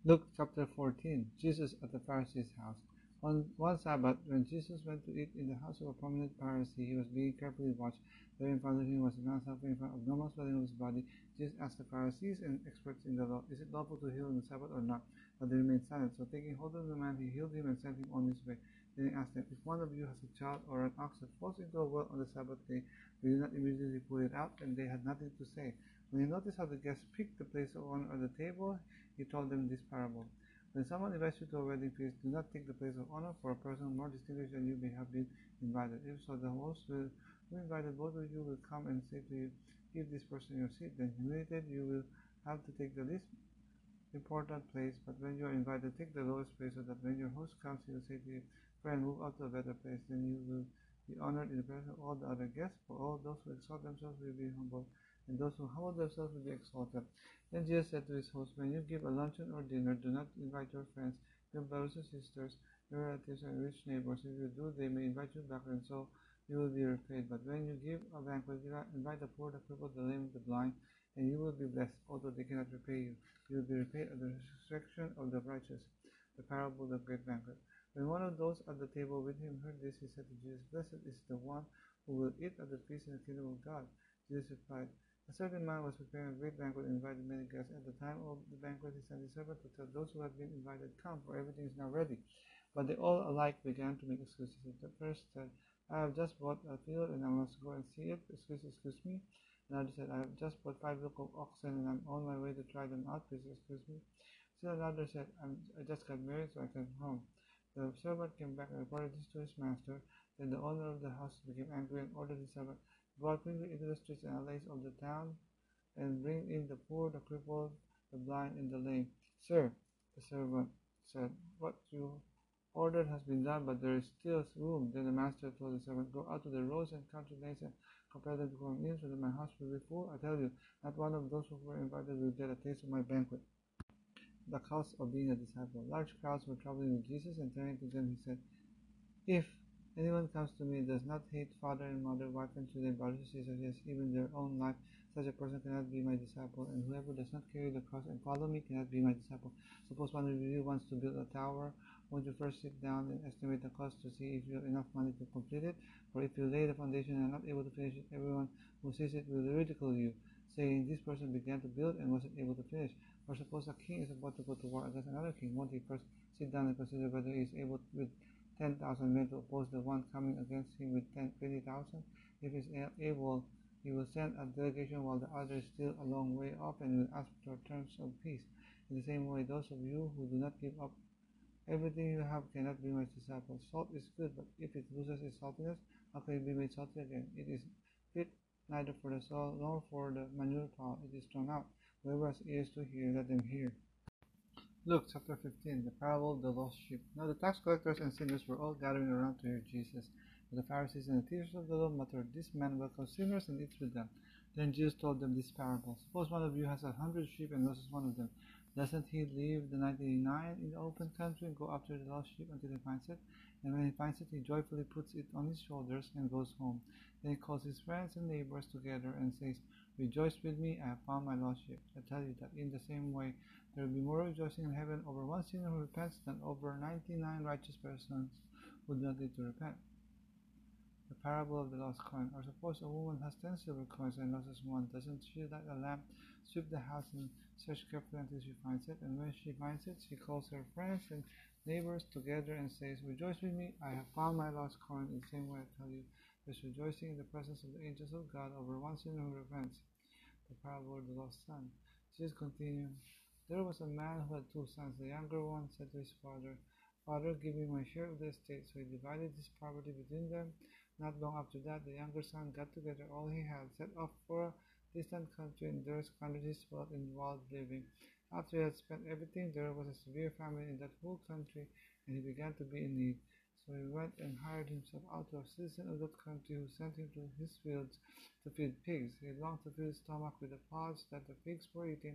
Luke chapter 14 Jesus at the Pharisee's house. On one Sabbath, when Jesus went to eat in the house of a prominent Pharisee, he was being carefully watched. There in front of him was a man suffering from abnormal swelling of his body. Jesus asked the Pharisees and experts in the law, Is it lawful to heal on the Sabbath or not? But they remained silent. So taking hold of the man, he healed him and sent him on his way. Then he asked them, If one of you has a child or an ox that falls into a well on the Sabbath day, will you not immediately pull it out? And they had nothing to say. When he noticed how the guests picked the place of honor at the table, he told them this parable. When someone invites you to a wedding feast, do not take the place of honor for a person more distinguished than you may have been invited. If so, the host will, who invited both of you will come and say to you, Give this person your seat. Then, humiliated, you will have to take the least important place. But when you are invited, take the lowest place, so that when your host comes, he will say to you, Friend, move up to a better place. Then you will be honored in the presence of all the other guests. For all those who exalt themselves will be humbled, and those who humble themselves will be exalted. Then Jesus said to his host, When you give a luncheon or dinner, do not invite your friends, your brothers and sisters, your relatives, and rich neighbors. If you do, they may invite you back, and so you will be repaid. But when you give a banquet, invite the poor, the crippled, the lame, the blind, and you will be blessed, although they cannot repay you. You will be repaid at the resurrection of the righteous. The parable of the great banquet. When one of those at the table with him heard this, he said to Jesus, Blessed is the one who will eat at the feast in the kingdom of God. Jesus replied, a certain man was preparing a great banquet and invited many guests. At the time of the banquet, he sent his servant to tell those who had been invited, Come, for everything is now ready. But they all alike began to make excuses. The first said, I have just bought a field and I must go and see it. Excuse, excuse me. Another said, I have just bought five yoke of oxen and I'm on my way to try them out. Please excuse me. Still another said, i just got married, so I came home. The servant came back and reported this to his master. Then the owner of the house became angry and ordered his servant, Quickly the streets and alleys of the town, and bring in the poor, the crippled, the blind, and the lame. Sir, the servant said, What you ordered has been done, but there is still room. Then the master told the servant, Go out to the roads and country lanes and compel them to come in, so that my house will be full. I tell you, not one of those who were invited will get a taste of my banquet. The cost of being a disciple. Large crowds were traveling with Jesus, and turning to them, he said, If Anyone comes to me does not hate father and mother, wife and children, brothers sisters, yes, even their own life, such a person cannot be my disciple. And whoever does not carry the cross and follow me cannot be my disciple. Suppose one of you wants to build a tower Won't you first sit down and estimate the cost to see if you have enough money to complete it? For if you lay the foundation and are not able to finish it, everyone who sees it will ridicule you, saying, This person began to build and wasn't able to finish. Or suppose a king is about to go to war against another king. Won't he first sit down and consider whether he is able with 10,000 men to oppose the one coming against him with 20,000? If he is able, he will send a delegation while the other is still a long way off and will ask for terms of peace. In the same way, those of you who do not give up everything you have cannot be my disciples. Salt is good, but if it loses its saltiness, how can it be made salty again? It is fit neither for the soil nor for the manure pile. It is thrown out. Whoever has ears to hear, let them hear. Luke chapter 15, the parable of the lost sheep. Now the tax collectors and sinners were all gathering around to hear Jesus. But the Pharisees and the teachers of the law muttered, This man welcomes sinners and eats with them. Then Jesus told them this parable. Suppose one of you has a hundred sheep and loses one of them. Doesn't he leave the ninety-nine in the open country and go after the lost sheep until he finds it? And when he finds it, he joyfully puts it on his shoulders and goes home. Then he calls his friends and neighbors together and says, Rejoice with me, I have found my lost sheep. I tell you that in the same way, there will be more rejoicing in heaven over one sinner who repents than over ninety-nine righteous persons who do not need to repent. The parable of the lost coin. Or suppose a woman has ten silver coins and loses one. Doesn't she light a lamp, sweep the house, and search carefully until she finds it? And when she finds it, she calls her friends and neighbors together and says, Rejoice with me, I have found my lost coin. In the same way, I tell you, there's rejoicing in the presence of the angels of God over one sinner who repents. The parable of the lost son. Jesus continued, There was a man who had two sons. The younger one said to his father, Father, give me my share of the estate. So he divided his property between them. Not long after that, the younger son got together all he had, set off for a distant country, and there squandered his wealth in wild living. After he had spent everything, there was a severe famine in that whole country, and he began to be in need. So he went and hired himself out to a citizen of that country, who sent him to his fields to feed pigs. He longed to fill his stomach with the pods that the pigs were eating,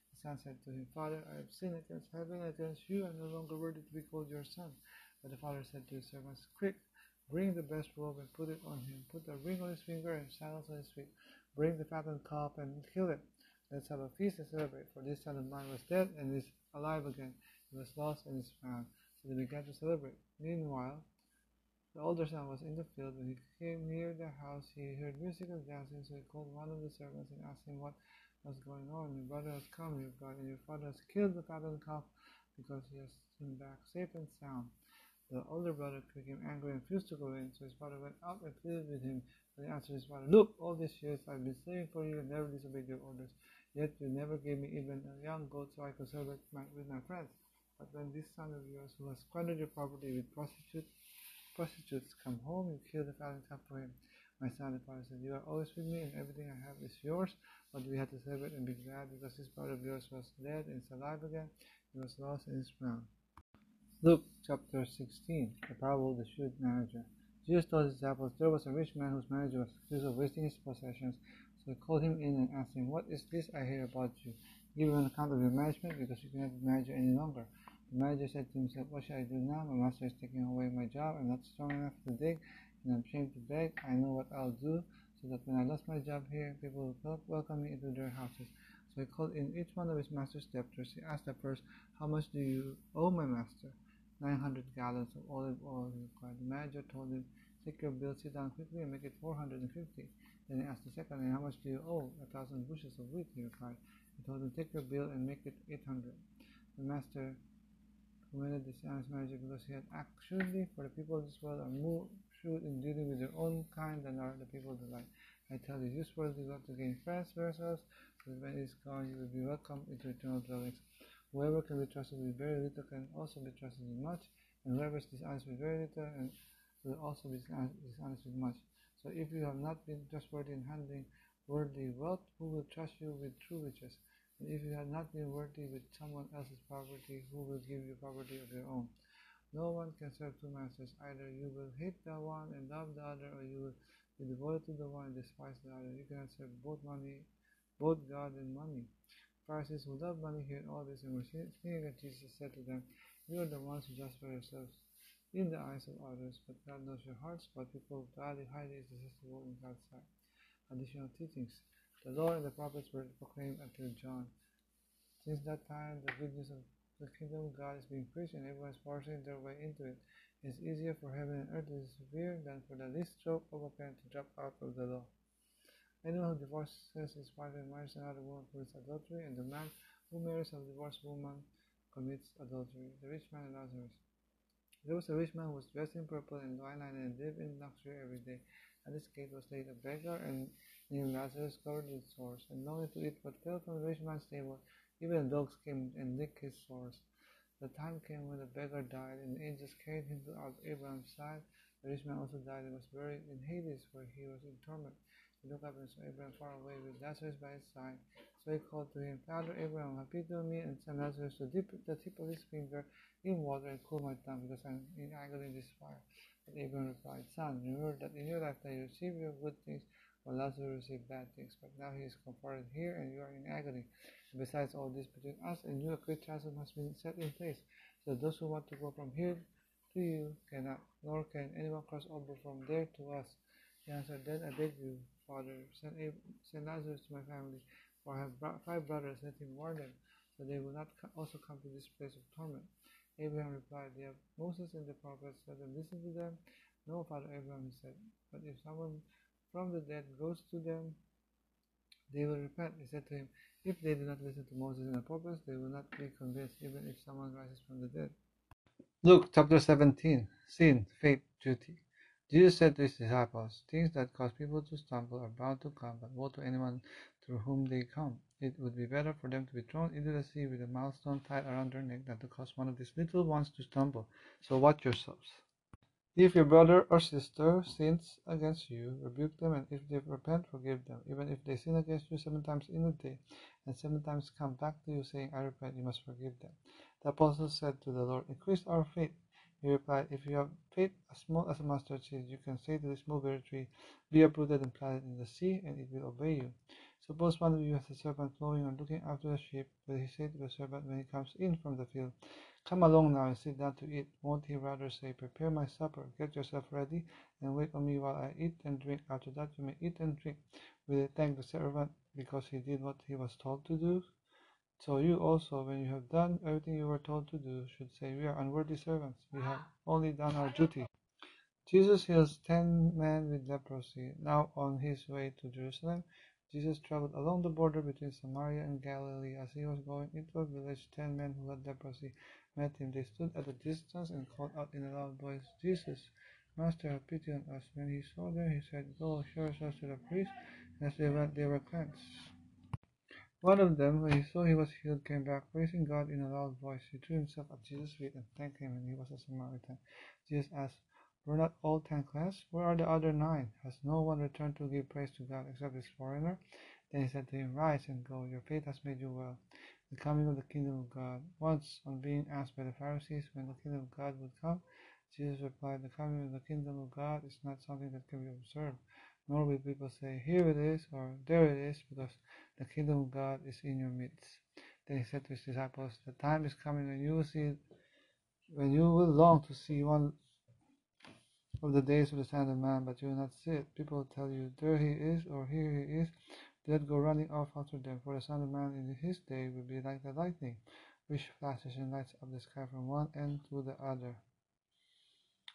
Son said to him, Father, I have sinned against heaven and against you. I am no longer worthy to be called your son. But the father said to his servants, Quick, Bring the best robe and put it on him. Put a ring on his finger and sandals on his feet. Bring the fattened calf and kill it. Let's have a feast and celebrate. For this son of mine was dead and is alive again. He was lost and is found. So they began to celebrate. Meanwhile, the older son was in the field. When he came near the house, he heard music and dancing. So he called one of the servants and asked him what was going on. Your brother has come, your and your father has killed the fattened calf because he has come back safe and sound. The older brother became angry and refused to go in, so his father went out and pleaded with him. But he answered his father, Look, all these years I've been slaving for you and never disobeyed your orders. Yet you never gave me even a young goat so I could celebrate my, with my friends. But when this son of yours, who has squandered your property with prostitutes, prostitutes, come home, you kill the fattened calf for him. My son, the father said, You are always with me, and everything I have is yours. But we had to celebrate and be glad because this brother of yours was dead and is alive again. He was lost and is found. Luke chapter 16, the parable of the shrewd manager. Jesus told his disciples there was a rich man whose manager was accused of wasting his possessions. So he called him in and asked him, What is this I hear about you? Give him an account of your management because you cannot be manager any longer. The manager said to himself, What shall I do now? My master is taking away my job. I'm not strong enough to dig and I'm ashamed to beg. I know what I'll do so that when I lost my job here, people will welcome me into their houses. So he called in each one of his master's debtors. He asked the first, How much do you owe my master? 900 gallons of olive oil he required. The manager told him, Take your bill, sit down quickly, and make it 450. Then he asked the second man, How much do you owe? A thousand bushels of wheat, he replied. He told him, Take your bill and make it 800. The master commended this honest manager because he had shrewdly, for the people of this world are more in dealing with their own kind than are the people the light. I tell you, use worldly wealth to gain friends for that when it is gone, you will be welcomed into eternal dwellings. Whoever can be trusted with very little can also be trusted with much, and whoever is dishonest with very little and will also be dishonest with much. So if you have not been trustworthy in handling worldly wealth, who will trust you with true riches? And if you have not been worthy with someone else's property, who will give you property of your own? No one can serve two masters. Either you will hate the one and love the other, or you will be devoted to the one and despise the other. You cannot serve both money, both God and money. Pharisees who love money heard all this and were sneering at Jesus. Said to them, "You are the ones who justify yourselves in the eyes of others, but God knows your hearts. But people gladly hide is detestable in God's sight." Additional teachings: The law and the prophets were proclaimed until John. Since that time, the good news of the kingdom of God is being preached and everyone is forcing their way into it. It is easier for heaven and earth to disappear than for the least stroke of a pen to drop out of the law. Anyone who divorces his wife and marries another woman commits adultery, and the man who marries a divorced woman commits adultery. The rich man and Lazarus. There was a rich man who was dressed in purple and linen and lived in luxury every day. At his gate was laid a beggar, and named Lazarus covered with sores, and longing to eat what fell from the rich man's table. Even dogs came and licked his sores. The time came when the beggar died, and angels carried him to Abraham's side. The rich man also died and was buried in Hades, where he was in torment. He looked up and saw Abraham far away with Lazarus by his side. So he called to him, Father Abraham, have pity on me and send Lazarus to dip the tip of his finger in water and cool my tongue, because I'm in agony in this fire. But Abraham replied, Son, remember that in your lifetime you received your good things, while Lazarus received bad things. But now he is comforted here, and you are in agony. Besides all this, between us and you a great chasm has been set in place, so those who want to go from here to you cannot, nor can anyone cross over from there to us. He answered, Then I beg you, Father, send, send Lazarus to my family, for I have brought five brothers, let him warn them, so they will not also come to this place of torment. Abraham replied, They have Moses and the prophets, let them listen to them. No, Father Abraham, he said, but if someone from the dead goes to them, they will repent. He said to him, If they do not listen to Moses and the prophets, they will not be convinced, even if someone rises from the dead. Luke chapter 17 Sin, Faith, Duty. Jesus said to his disciples, Things that cause people to stumble are bound to come, but woe to anyone through whom they come. It would be better for them to be thrown into the sea with a millstone tied around their neck than to cause one of these little ones to stumble. So watch yourselves. If your brother or sister sins against you, rebuke them, and if they repent, forgive them. Even if they sin against you seven times in a day, and seven times come back to you saying, I repent, you must forgive them. The apostles said to the Lord, Increase our faith. He replied, If you have faith as small as a mustard seed, you can say to this mulberry tree, Be uprooted and planted in the sea, and it will obey you. Suppose one of you has a servant plowing or looking after the sheep. but he said to the servant when he comes in from the field, Come along now and sit down to eat. Won't he rather say, Prepare my supper, get yourself ready, and wait on me while I eat and drink? After that you may eat and drink. Will he thank the servant because he did what he was told to do? So you also, when you have done everything you were told to do, should say, We are unworthy servants. We have ah. only done our duty. Jesus heals ten men with leprosy. Now on his way to Jerusalem, Jesus traveled along the border between Samaria and Galilee. As he was going into a village, ten men who had leprosy met him. They stood at a distance and called out in a loud voice, Jesus, Master, have pity on us. When he saw them, he said, Go, show yourselves to the priest. And as they went, they were cleansed. One of them, when he saw he was healed, came back, praising God in a loud voice. He threw himself at Jesus' feet and thanked him, and he was a Samaritan. Jesus asked, were not all ten cleansed? Where are the other nine? Has no one returned to give praise to God except this foreigner? Then he said to him, Rise and go, your faith has made you well. The coming of the kingdom of God. Once, on being asked by the Pharisees when the kingdom of God would come, Jesus replied, The coming of the kingdom of God is not something that can be observed, nor will people say, Here it is, or there it is, because the kingdom of God is in your midst. Then he said to his disciples, The time is coming when you will see when you will long to see one of the days of the Son of Man, but you will not see it. People will tell you, There he is, or Here he is. Let go running off after them, for the Son of Man in his day will be like the lightning, which flashes and lights up the sky from one end to the other.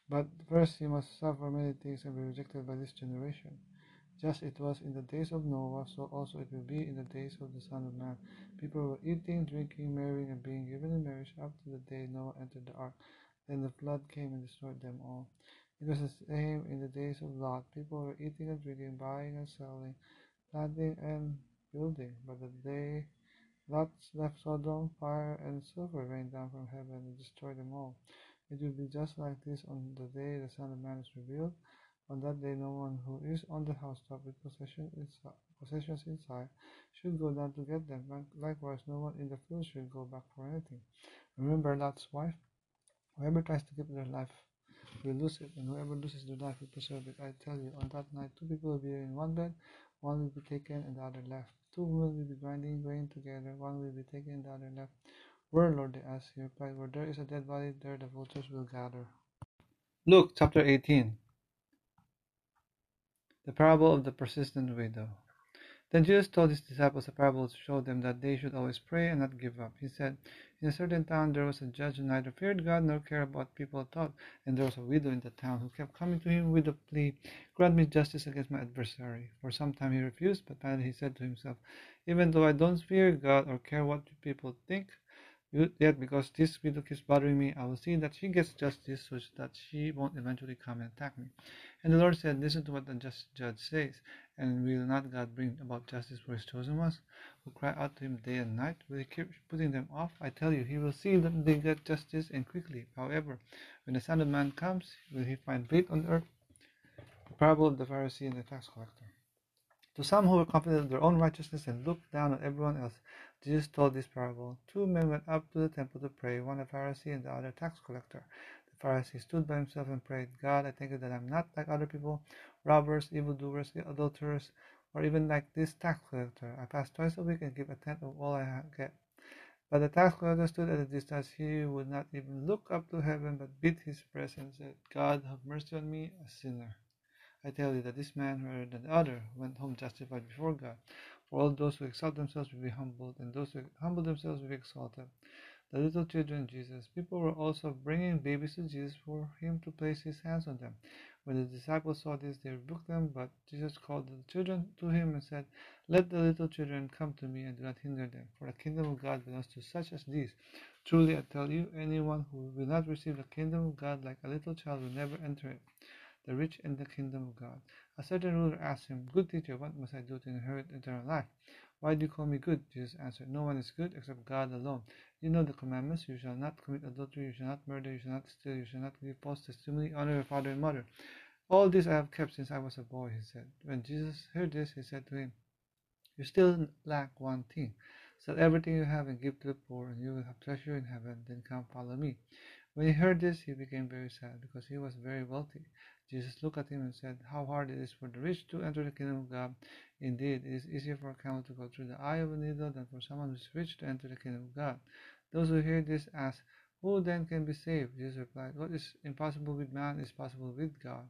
But first he must suffer many things and be rejected by this generation. Just it was in the days of Noah, so also it will be in the days of the Son of Man. People were eating, drinking, marrying, and being given in marriage up to the day Noah entered the ark. Then the flood came and destroyed them all. It was the same in the days of Lot. People were eating and drinking, buying and selling, and building. But the day Lot left Sodom, fire and silver rained down from heaven and destroyed them all. It will be just like this on the day the Son of Man is revealed. On that day, no one who is on the housetop with possession inside, possessions inside should go down to get them. Likewise, no one in the field should go back for anything. Remember Lot's wife? Whoever tries to keep their life will lose it, and whoever loses their life will preserve it. I tell you, on that night, two people will be in one bed, one will be taken and the other left. Two women will be grinding grain together, one will be taken and the other left. Where, Lord, they asked. He replied, Where there is a dead body, there the vultures will gather. Luke chapter 18 The parable of the persistent widow. Then Jesus told his disciples a parable to show them that they should always pray and not give up. He said, In a certain town there was a judge who neither feared God nor cared about what people thought, and there was a widow in the town who kept coming to him with the plea, Grant me justice against my adversary. For some time he refused, but finally he said to himself, Even though I don't fear God or care what people think, Yet, because this widow keeps bothering me, I will see that she gets justice so that she won't eventually come and attack me. And the Lord said, Listen to what the just judge says. And will not God bring about justice for his chosen ones, who cry out to him day and night? Will he keep putting them off? I tell you, he will see that they get justice and quickly. However, when the Son of Man comes, will he find faith on earth? The parable of the Pharisee and the tax collector. To some who were confident of their own righteousness and looked down on everyone else, Jesus told this parable. Two men went up to the temple to pray, one a Pharisee and the other a tax collector. The Pharisee stood by himself and prayed, God, I thank you that I'm not like other people, robbers, evildoers, adulterers, or even like this tax collector. I fast twice a week and give a tenth of all I get. But the tax collector stood at a distance. He would not even look up to heaven, but beat his breast and said, God, have mercy on me, a sinner. I tell you that this man, rather than the other, went home justified before God. For all those who exalt themselves will be humbled, and those who humble themselves will be exalted. The little children, Jesus. People were also bringing babies to Jesus for him to place his hands on them. When the disciples saw this, they rebuked them, but Jesus called the children to him and said, Let the little children come to me, and do not hinder them, for the kingdom of God belongs to such as these. Truly I tell you, anyone who will not receive the kingdom of God like a little child will never enter it the rich in the kingdom of God. A certain ruler asked him, Good teacher, what must I do to inherit eternal life? Why do you call me good? Jesus answered, No one is good except God alone. You know the commandments you shall not commit adultery, you shall not murder, you shall not steal, you shall not give false testimony, honor your father and mother. All this I have kept since I was a boy, he said. When Jesus heard this, he said to him, You still lack one thing. Sell everything you have and give to the poor, and you will have treasure in heaven. Then come follow me. When he heard this, he became very sad, because he was very wealthy. Jesus looked at him and said, How hard it is for the rich to enter the kingdom of God. Indeed, it is easier for a camel to go through the eye of a needle than for someone who is rich to enter the kingdom of God. Those who hear this ask, Who then can be saved? Jesus replied, What is impossible with man is possible with God.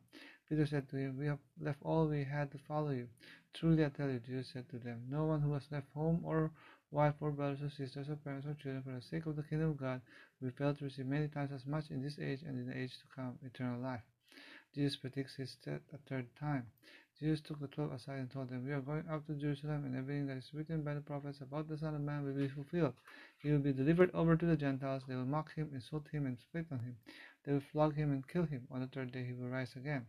Peter said to him, We have left all we had to follow you. Truly I tell you, Jesus said to them, No one who has left home or wife or brothers or sisters or parents or children for the sake of the kingdom of God we fail to receive many times as much in this age and in the age to come eternal life. Jesus predicts his death a third time. Jesus took the twelve aside and told them, We are going up to Jerusalem, and everything that is written by the prophets about the Son of Man will be fulfilled. He will be delivered over to the Gentiles. They will mock him, insult him, and spit on him. They will flog him and kill him. On the third day he will rise again.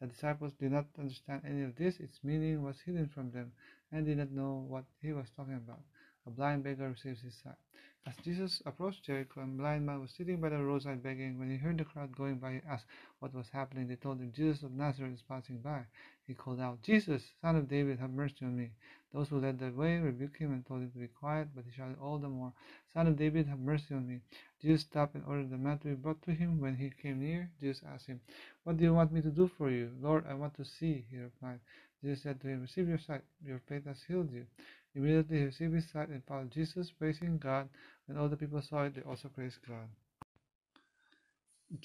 The disciples did not understand any of this. Its meaning was hidden from them, and did not know what he was talking about. A blind beggar receives his sight. As Jesus approached Jericho, a blind man was sitting by the roadside begging. When he heard the crowd going by, he asked what was happening. They told him, Jesus of Nazareth is passing by. He called out, Jesus, son of David, have mercy on me. Those who led the way rebuked him and told him to be quiet, but he shouted all the more, Son of David, have mercy on me. Jesus stopped and ordered the man to be brought to him. When he came near, Jesus asked him, What do you want me to do for you? Lord, I want to see, he replied. Jesus said to him, Receive your sight. Your faith has healed you. Immediately he received his sight and followed Jesus, praising God. When all the people saw it, they also praised God.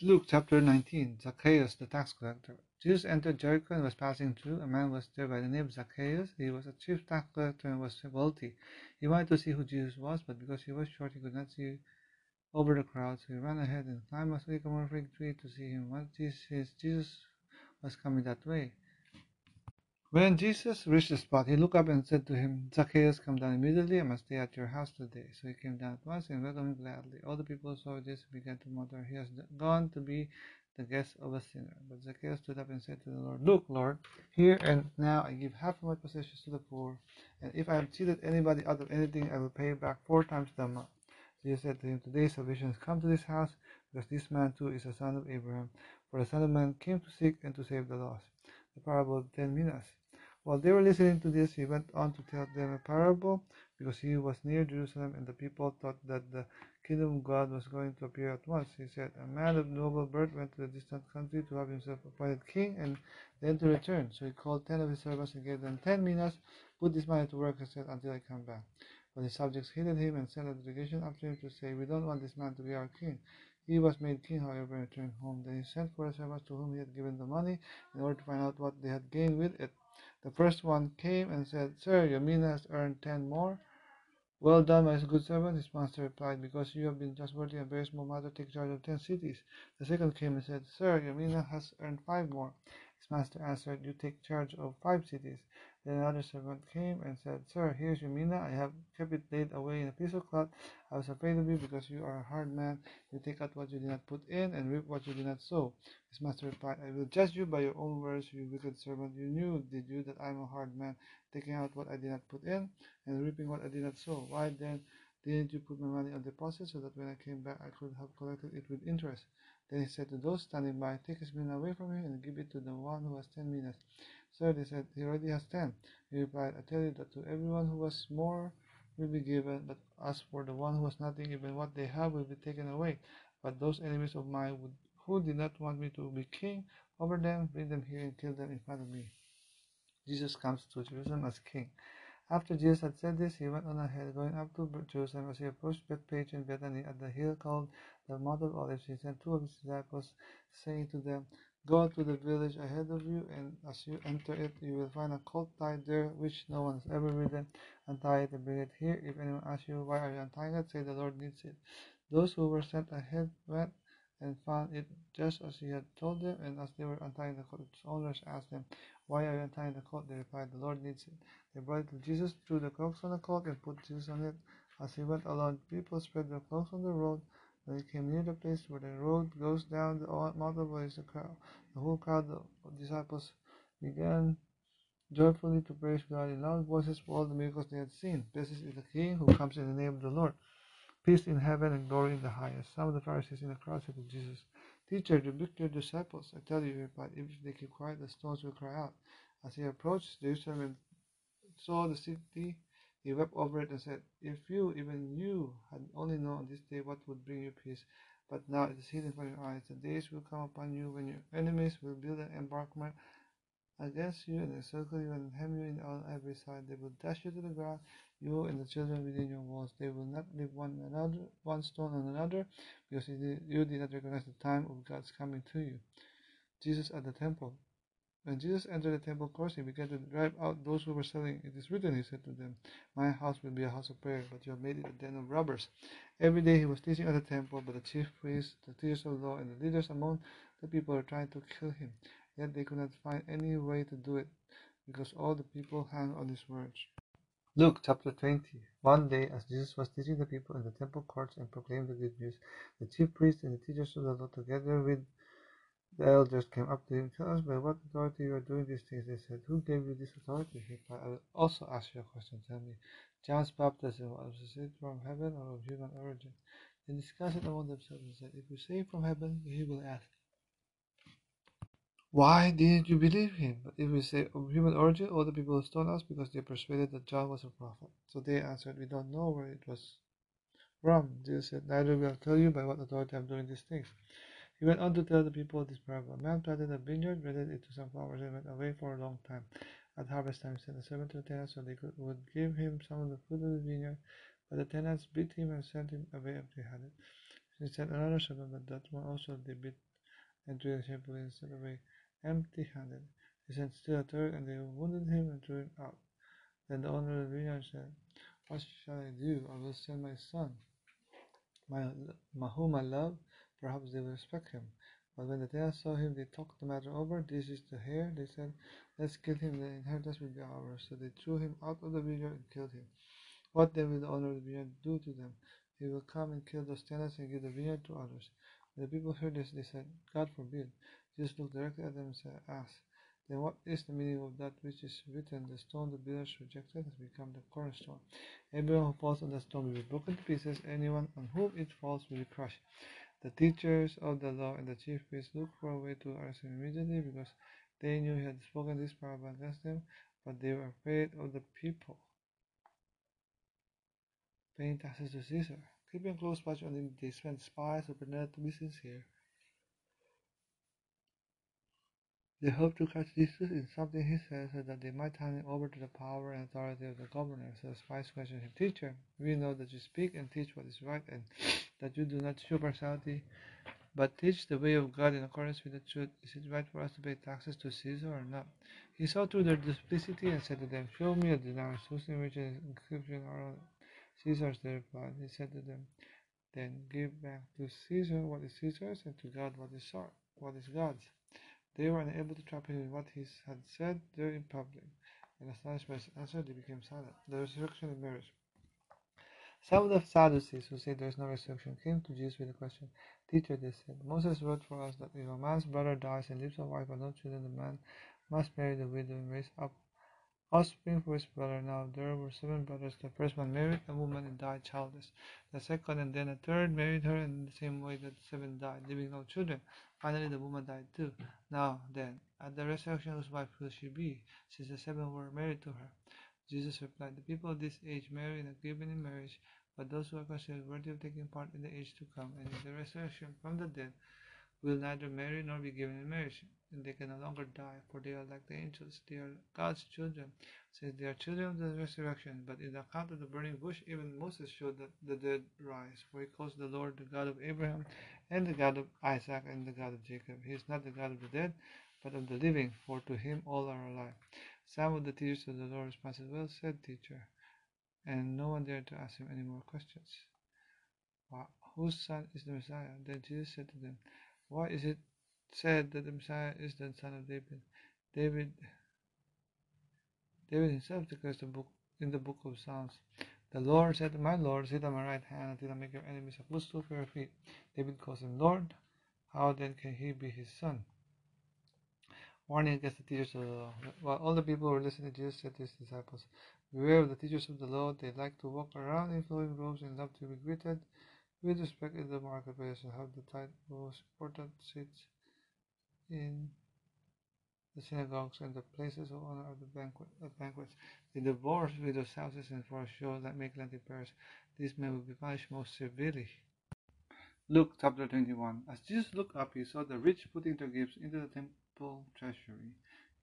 Luke chapter 19 Zacchaeus the tax collector. Jesus entered Jericho and was passing through. A man was there by the name of Zacchaeus. He was a chief tax collector and was wealthy. He wanted to see who Jesus was, but because he was short, he could not see over the crowd. So he ran ahead and climbed a sycamore fig tree to see him. Once Jesus, Jesus was coming that way. When Jesus reached the spot, he looked up and said to him, Zacchaeus, come down immediately. I must stay at your house today. So he came down at once and welcomed him gladly. All the people saw this and began to mutter, He has gone to be the guest of a sinner. But Zacchaeus stood up and said to the Lord, Look, Lord, here and now I give half of my possessions to the poor, and if I have cheated anybody out of anything, I will pay back four times the amount. Jesus said to him, Today salvation has come to this house, because this man too is a son of Abraham. For the Son of Man came to seek and to save the lost. The parable of ten minas. While they were listening to this, he went on to tell them a parable because he was near Jerusalem and the people thought that the kingdom of God was going to appear at once. He said, A man of noble birth went to a distant country to have himself appointed king and then to return. So he called ten of his servants and gave them ten minas. Put this money to work, he said, until I come back. But his subjects hated him and sent a delegation after him to say, We don't want this man to be our king. He was made king, however, and returned home. Then he sent for the servants to whom he had given the money in order to find out what they had gained with it. The first one came and said, Sir, your mina has earned ten more. Well done, my good servant, his master replied, because you have been trustworthy and very small matter, take charge of ten cities. The second came and said, Sir, your mina has earned five more. His master answered, You take charge of five cities. Then another servant came and said, Sir, here's your mina. I have kept it laid away in a piece of cloth. I was afraid of you because you are a hard man. You take out what you did not put in and reap what you did not sow. His master replied, I will judge you by your own words, you wicked servant. You knew, did you, that I am a hard man, taking out what I did not put in and reaping what I did not sow. Why then didn't you put my money on deposit so that when I came back I could have collected it with interest? Then he said to those standing by, Take his mina away from him and give it to the one who has ten minas. Sir, they said, He already has ten. He replied, I tell you that to everyone who has more will be given, but as for the one who has nothing, even what they have will be taken away. But those enemies of mine who did not want me to be king over them, bring them here and kill them in front of me. Jesus comes to Jerusalem as king. After Jesus had said this, he went on ahead, going up to Jerusalem. As he approached Bethphage and Bethany at the hill called the Mount of Olives, he sent two of his disciples, saying to them, Go to the village ahead of you, and as you enter it, you will find a colt tied there, which no one has ever ridden. Untie it and bring it here. If anyone asks you, Why are you untying it? say, The Lord needs it. Those who were sent ahead went and found it just as he had told them, and as they were untying the colt, its owners asked them, Why are you untying the colt? They replied, The Lord needs it. They brought it to Jesus, threw the cloaks on the colt, and put Jesus on it. As he went along, people spread their cloaks on the road. They came near the place where the road goes down the Olives, the crowd, the whole crowd of disciples began joyfully to praise God in loud voices for all the miracles they had seen. Blessed is the King who comes in the name of the Lord. Peace in heaven and glory in the highest. Some of the Pharisees in the crowd said to Jesus, Teacher, rebuke your disciples. I tell you, he if they keep quiet, the stones will cry out. As he approached Jerusalem and saw the city, he wept over it and said, If you, even you, had only known this day what would bring you peace, but now it is hidden from your eyes. The days will come upon you when your enemies will build an embankment against you and encircle you and hem you in on every side. They will dash you to the ground, you and the children within your walls. They will not leave one another, one stone on another, because you did not recognize the time of God's coming to you. Jesus at the temple. When Jesus entered the temple courts, he began to drive out those who were selling. It is written, he said to them, My house will be a house of prayer, but you have made it a den of robbers. Every day he was teaching at the temple, but the chief priests, the teachers of law, and the leaders among the people were trying to kill him. Yet they could not find any way to do it, because all the people hung on his words. Luke chapter 20. One day, as Jesus was teaching the people in the temple courts and proclaimed the good news, the chief priests and the teachers of the law, together with the elders came up to him. Tell us by what authority you are doing these things. They said, Who gave you this authority? He replied, I will also ask you a question. Tell me, John's baptism was it from heaven or of human origin? They discussed it among themselves and said, If we say from heaven, he will ask, Why didn't you believe him? But if we say of human origin, all the people will stone us because they persuaded that John was a prophet. So they answered, We don't know where it was from. Jesus said, Neither will I tell you by what authority I am doing these things. He went on to tell the people this parable. A man planted a vineyard, rented it to some farmers, and went away for a long time. At harvest time, he sent a servant to the tenants so they could, would give him some of the fruit of the vineyard. But the tenants beat him and sent him away empty-handed. He sent another servant, but that one also they beat and threw shamefully and sent away empty-handed. He sent still a third, and they wounded him and threw him out. Then the owner of the vineyard said, What shall I do? I will send my son, my, my whom I love Perhaps they will respect him. But when the tenants saw him, they talked the matter over. This is the heir, they said. Let's kill him, the inheritance will be ours. So they threw him out of the vineyard and killed him. What then will the owner of the vineyard do to them? He will come and kill those tenants and give the vineyard to others. When the people heard this, they said, God forbid. Jesus looked directly at them and said, Ask. Then what is the meaning of that which is written? The stone the builders rejected has become the cornerstone. Everyone who falls on the stone will be broken to pieces. Anyone on whom it falls will be crushed. The teachers of the law and the chief priests looked for a way to arrest him immediately because they knew he had spoken this parable against them, but they were afraid of the people. Paying taxes to Caesar. Keeping close watch on him, they sent spies who pretended to be sincere. They hoped to catch Jesus in something he said so that they might hand him over to the power and authority of the governor. So the spies questioned him, Teacher, we know that you speak and teach what is right and that you do not show partiality, but teach the way of God in accordance with the truth. Is it right for us to pay taxes to Caesar or not? He saw through their duplicity and said to them, Show me a denarius whose image and inscription are on Caesar's. They replied. He said to them, Then give back to Caesar what is Caesar's and to God what is what is God's. They were unable to trap him in what he had said there in public. And by his answer, they became silent. The resurrection of marriage. Some of the Sadducees who say there is no resurrection came to Jesus with a question. Teacher, they said, Moses wrote for us that if a man's brother dies and leaves a wife but no children, the man must marry the widow and raise up offspring for his brother. Now there were seven brothers. The first one married a woman and died childless. The second and then a third married her in the same way that the seven died, leaving no children. Finally, the woman died too. Now then, at the resurrection, whose wife will she be, since the seven were married to her? Jesus replied, The people of this age marry and are given in marriage, but those who are considered worthy of taking part in the age to come and in the resurrection from the dead will neither marry nor be given in marriage, they can no longer die, for they are like the angels. They are God's children, since they are children of the resurrection. But in the account of the burning bush, even Moses showed that the dead rise, for he calls the Lord the God of Abraham, and the God of Isaac, and the God of Jacob. He is not the God of the dead, but of the living, for to him all are alive. Some of the teachers of the Lord responded, Well said, teacher. And no one dared to ask him any more questions. Whose son is the Messiah? Then Jesus said to them, Why is it said that the Messiah is the son of David? David David himself declares the book in the book of Psalms. The Lord said my Lord, Sit on my right hand until I make your enemies a footstool for your feet. David calls him Lord. How then can he be his son? Warning against the teachers of the law. While all the people were listening, Jesus said to his disciples, Beware of the teachers of the law. They like to walk around in flowing robes and love to be greeted with respect in the marketplace and have the tight, most important seats in the synagogues and the places of honor of uh, the banquet, of banquets. They divorce widows' houses and for show that make lengthy prayers. These men will be punished most severely. Luke chapter 21. As Jesus looked up, he saw the rich putting their gifts into the temple treasury.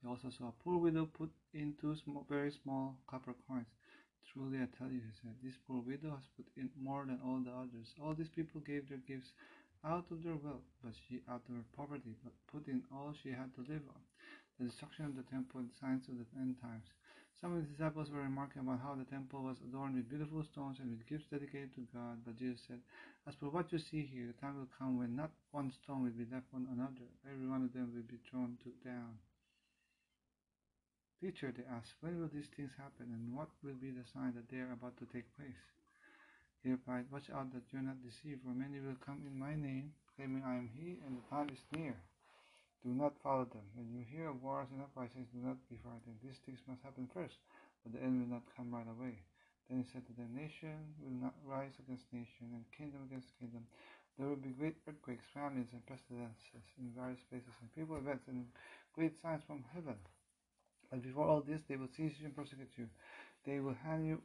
He also saw a poor widow put in two small, very small copper coins. Truly I tell you, he said, this poor widow has put in more than all the others. All these people gave their gifts out of their wealth, but she out of her poverty, but put in all she had to live on the destruction of the temple and signs of the end times. Some of the disciples were remarking about how the temple was adorned with beautiful stones and with gifts dedicated to God. But Jesus said, As for what you see here, the time will come when not one stone will be left on another. Every one of them will be thrown to down. Teacher, they asked, when will these things happen and what will be the sign that they are about to take place? He replied, Watch out that you are not deceived, for many will come in my name, claiming I am he, and the time is near. Do not follow them. When you hear of wars and uprisings, do not be frightened. These things must happen first, but the end will not come right away. Then he said to them, Nation will not rise against nation, and kingdom against kingdom. There will be great earthquakes, famines, and pestilences in various places, and people events, and great signs from heaven. But before all this, they will seize you and persecute you. They will hand you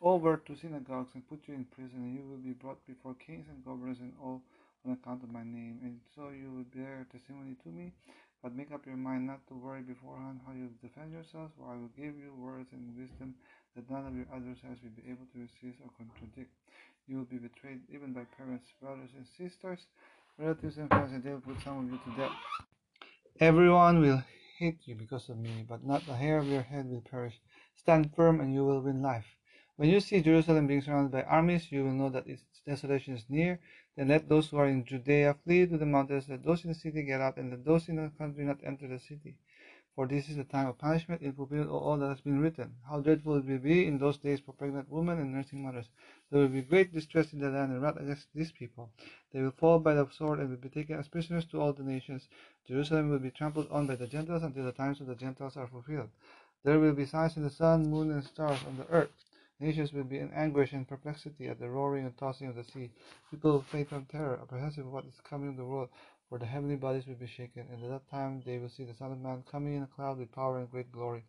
over to synagogues and put you in prison, and you will be brought before kings and governors and all on account of my name, and so you will bear testimony to me. But make up your mind not to worry beforehand how you defend yourselves, for I will give you words and wisdom that none of your adversaries will be able to resist or contradict. You will be betrayed even by parents, brothers and sisters, relatives and friends, and they will put some of you to death. Everyone will hate you because of me, but not a hair of your head will perish. Stand firm, and you will win life. When you see Jerusalem being surrounded by armies, you will know that its desolation is near. Then let those who are in Judea flee to the mountains, let those in the city get out, and let those in the country not enter the city. For this is the time of punishment in fulfillment of all that has been written. How dreadful it will be in those days for pregnant women and nursing mothers. There will be great distress in the land and wrath against these people. They will fall by the sword and will be taken as prisoners to all the nations. Jerusalem will be trampled on by the Gentiles until the times of the Gentiles are fulfilled. There will be signs in the sun, moon, and stars on the earth Nations will be in anguish and perplexity at the roaring and tossing of the sea. People will faint from terror, apprehensive of what is coming in the world, for the heavenly bodies will be shaken, and at that time they will see the Son of Man coming in a cloud with power and great glory.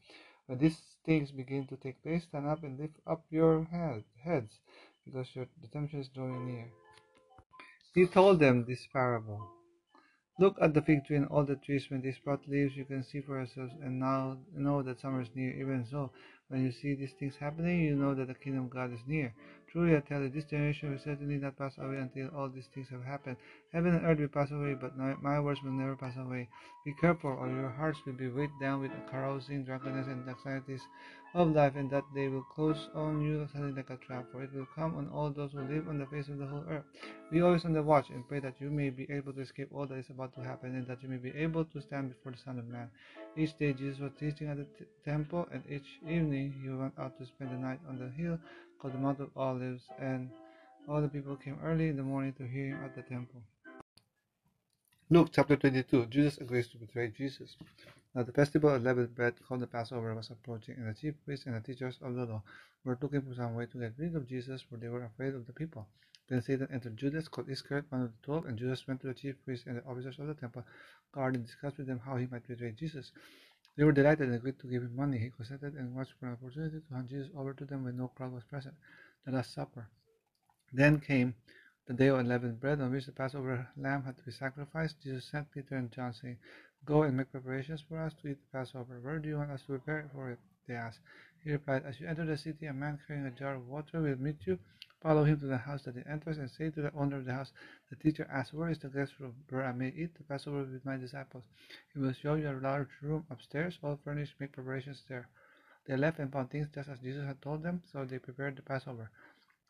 When these things begin to take place, stand up and lift up your head, heads, because your redemption is drawing near. He told them this parable. Look at the fig tree and all the trees. When they sprout leaves, you can see for yourselves, and now know that summer is near. Even so, when you see these things happening, you know that the kingdom of God is near. Truly, I tell you, this generation will certainly not pass away until all these things have happened. Heaven and earth will pass away, but my words will never pass away. Be careful, or your hearts will be weighed down with carousing, drunkenness, and anxieties of life, and that day will close on you suddenly like a trap, for it will come on all those who live on the face of the whole earth. Be always on the watch, and pray that you may be able to escape all that is about to happen, and that you may be able to stand before the Son of Man. Each day Jesus was teaching at the t- temple, and each evening he went out to spend the night on the hill called the Mount of Olives, and all the people came early in the morning to hear him at the temple. Luke chapter 22 Judas agrees to betray Jesus. Now the festival of leavened bread called the Passover was approaching, and the chief priests and the teachers of the law were looking for some way to get rid of Jesus, for they were afraid of the people. Then Satan entered Judas, called Iscariot, one of the twelve, and Judas went to the chief priests and the officers of the temple guard and discussed with them how he might betray Jesus. They were delighted and agreed to give him money. He consented and watched for an opportunity to hand Jesus over to them when no crowd was present. The Last Supper. Then came the day of unleavened bread on which the Passover lamb had to be sacrificed. Jesus sent Peter and John, saying, Go and make preparations for us to eat the Passover. Where do you want us to prepare for it? They asked. He replied, As you enter the city, a man carrying a jar of water will meet you. Follow him to the house that he enters, and say to the owner of the house, The teacher asks, Where is the guest room where I may eat the Passover with my disciples? He will show you a large room upstairs, all furnished. Make preparations there. They left and found things just as Jesus had told them, so they prepared the Passover.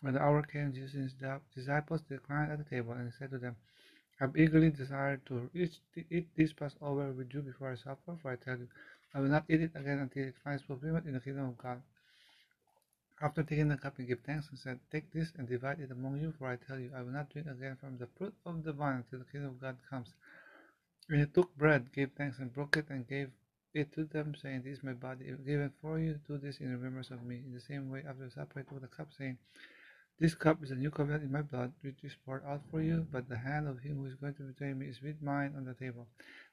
When the hour came, Jesus and his disciples reclined at the table, and said to them, I have eagerly desired to eat this Passover with you before I suffer, for I tell you, I will not eat it again until it finds fulfillment in the kingdom of God. After taking the cup, he gave thanks and said, Take this and divide it among you, for I tell you, I will not drink again from the fruit of the vine until the kingdom of God comes. And he took bread, gave thanks, and broke it, and gave it to them, saying, This is my body given for you. Do this in remembrance of me. In the same way, after supper, he took the cup, saying, This cup is a new covenant in my blood, which is poured out for you. But the hand of him who is going to betray me is with mine on the table.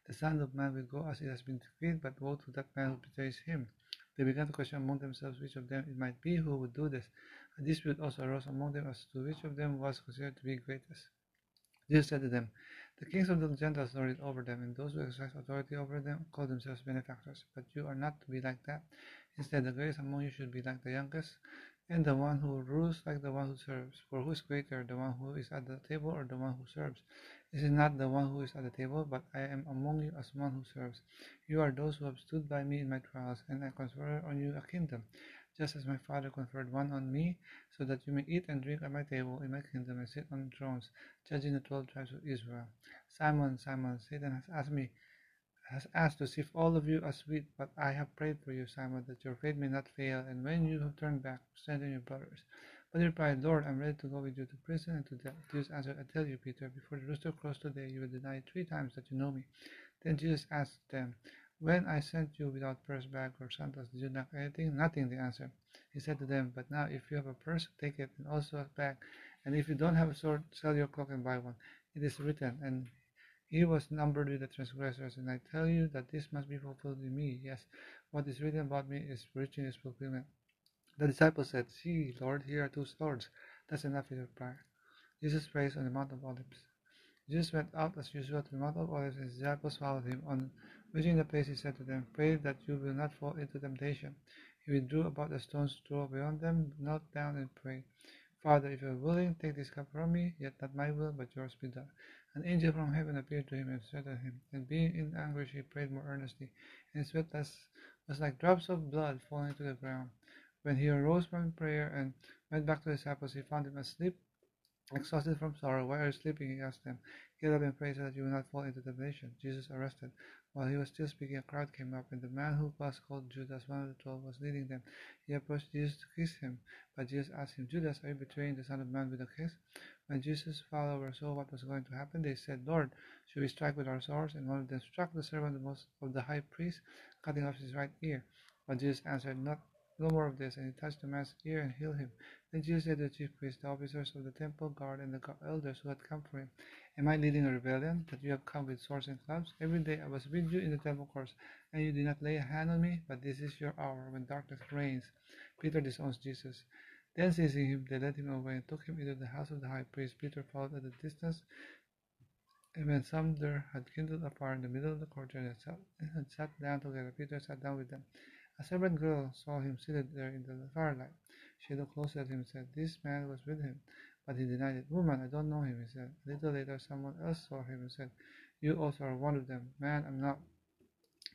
The Son of Man will go as it has been decreed, but woe to that man who betrays him. They began to question among themselves which of them it might be who would do this. A dispute also arose among them as to which of them was considered to be greatest. Jesus said to them, The kings of the Gentiles lord it over them, and those who exercise authority over them call themselves benefactors. But you are not to be like that. Instead, the greatest among you should be like the youngest, and the one who rules like the one who serves. For who is greater, the one who is at the table or the one who serves? This is not the one who is at the table, but I am among you as one who serves? You are those who have stood by me in my trials, and I confer on you a kingdom, just as my Father conferred one on me, so that you may eat and drink at my table in my kingdom and sit on thrones, judging the twelve tribes of Israel. Simon, Simon, Satan has asked me has asked to sift all of you as wheat, but I have prayed for you, Simon, that your faith may not fail, and when you have turned back, send strengthen your brothers. But he replied, Lord, I am ready to go with you to prison and to death. Jesus answered, I tell you, Peter, before the rooster crows today, you will deny three times that you know me. Then Jesus asked them, When I sent you without purse, bag, or sandals, did you lack anything? Nothing, they answered. He said to them, But now, if you have a purse, take it, and also a bag. And if you don't have a sword, sell your cloak and buy one. It is written, and he was numbered with the transgressors, and I tell you that this must be fulfilled in me. Yes, what is written about me is reaching its fulfillment. The disciples said, See, Lord, here are two swords. That's enough, he prayer. Jesus prays on the Mount of Olives. Jesus went out as usual to the Mount of Olives, and his disciples followed him. On reaching the place, he said to them, Pray that you will not fall into temptation. He withdrew about the stones throw beyond them, knelt down, and prayed, Father, if you are willing, take this cup from me, yet not my will, but yours be done. An angel from heaven appeared to him and said to him. And being in anguish, he prayed more earnestly, and his sweat was like drops of blood falling to the ground. When he arose from prayer and went back to the disciples, he found them asleep, exhausted from sorrow. Why are you sleeping? He asked them. Get up and pray so that you will not fall into temptation. Jesus arrested. While he was still speaking, a crowd came up, and the man who was called Judas, one of the twelve, was leading them. He approached Jesus to kiss him, but Jesus asked him, Judas, are you betraying the Son of Man with a kiss? When Jesus' followers saw what was going to happen, they said, Lord, should we strike with our swords? And one of them struck the servant of the high priest, cutting off his right ear. But Jesus answered, Not no more of this, and he touched the man's ear and healed him. Then Jesus said to the chief priests, the officers of the temple guard, and the elders who had come for him, Am I leading a rebellion, that you have come with swords and clubs? Every day I was with you in the temple courts, and you did not lay a hand on me, but this is your hour when darkness reigns. Peter disowns Jesus. Then seizing him, they led him away and took him into the house of the high priest. Peter followed at a distance. And when some there had kindled a fire in the middle of the courtyard and sat, and sat down together, Peter sat down with them. A servant girl saw him seated there in the firelight. She looked closely at him and said, This man was with him. But he denied it. Woman, I don't know him, he said. A little later, someone else saw him and said, You also are one of them. Man, I'm not.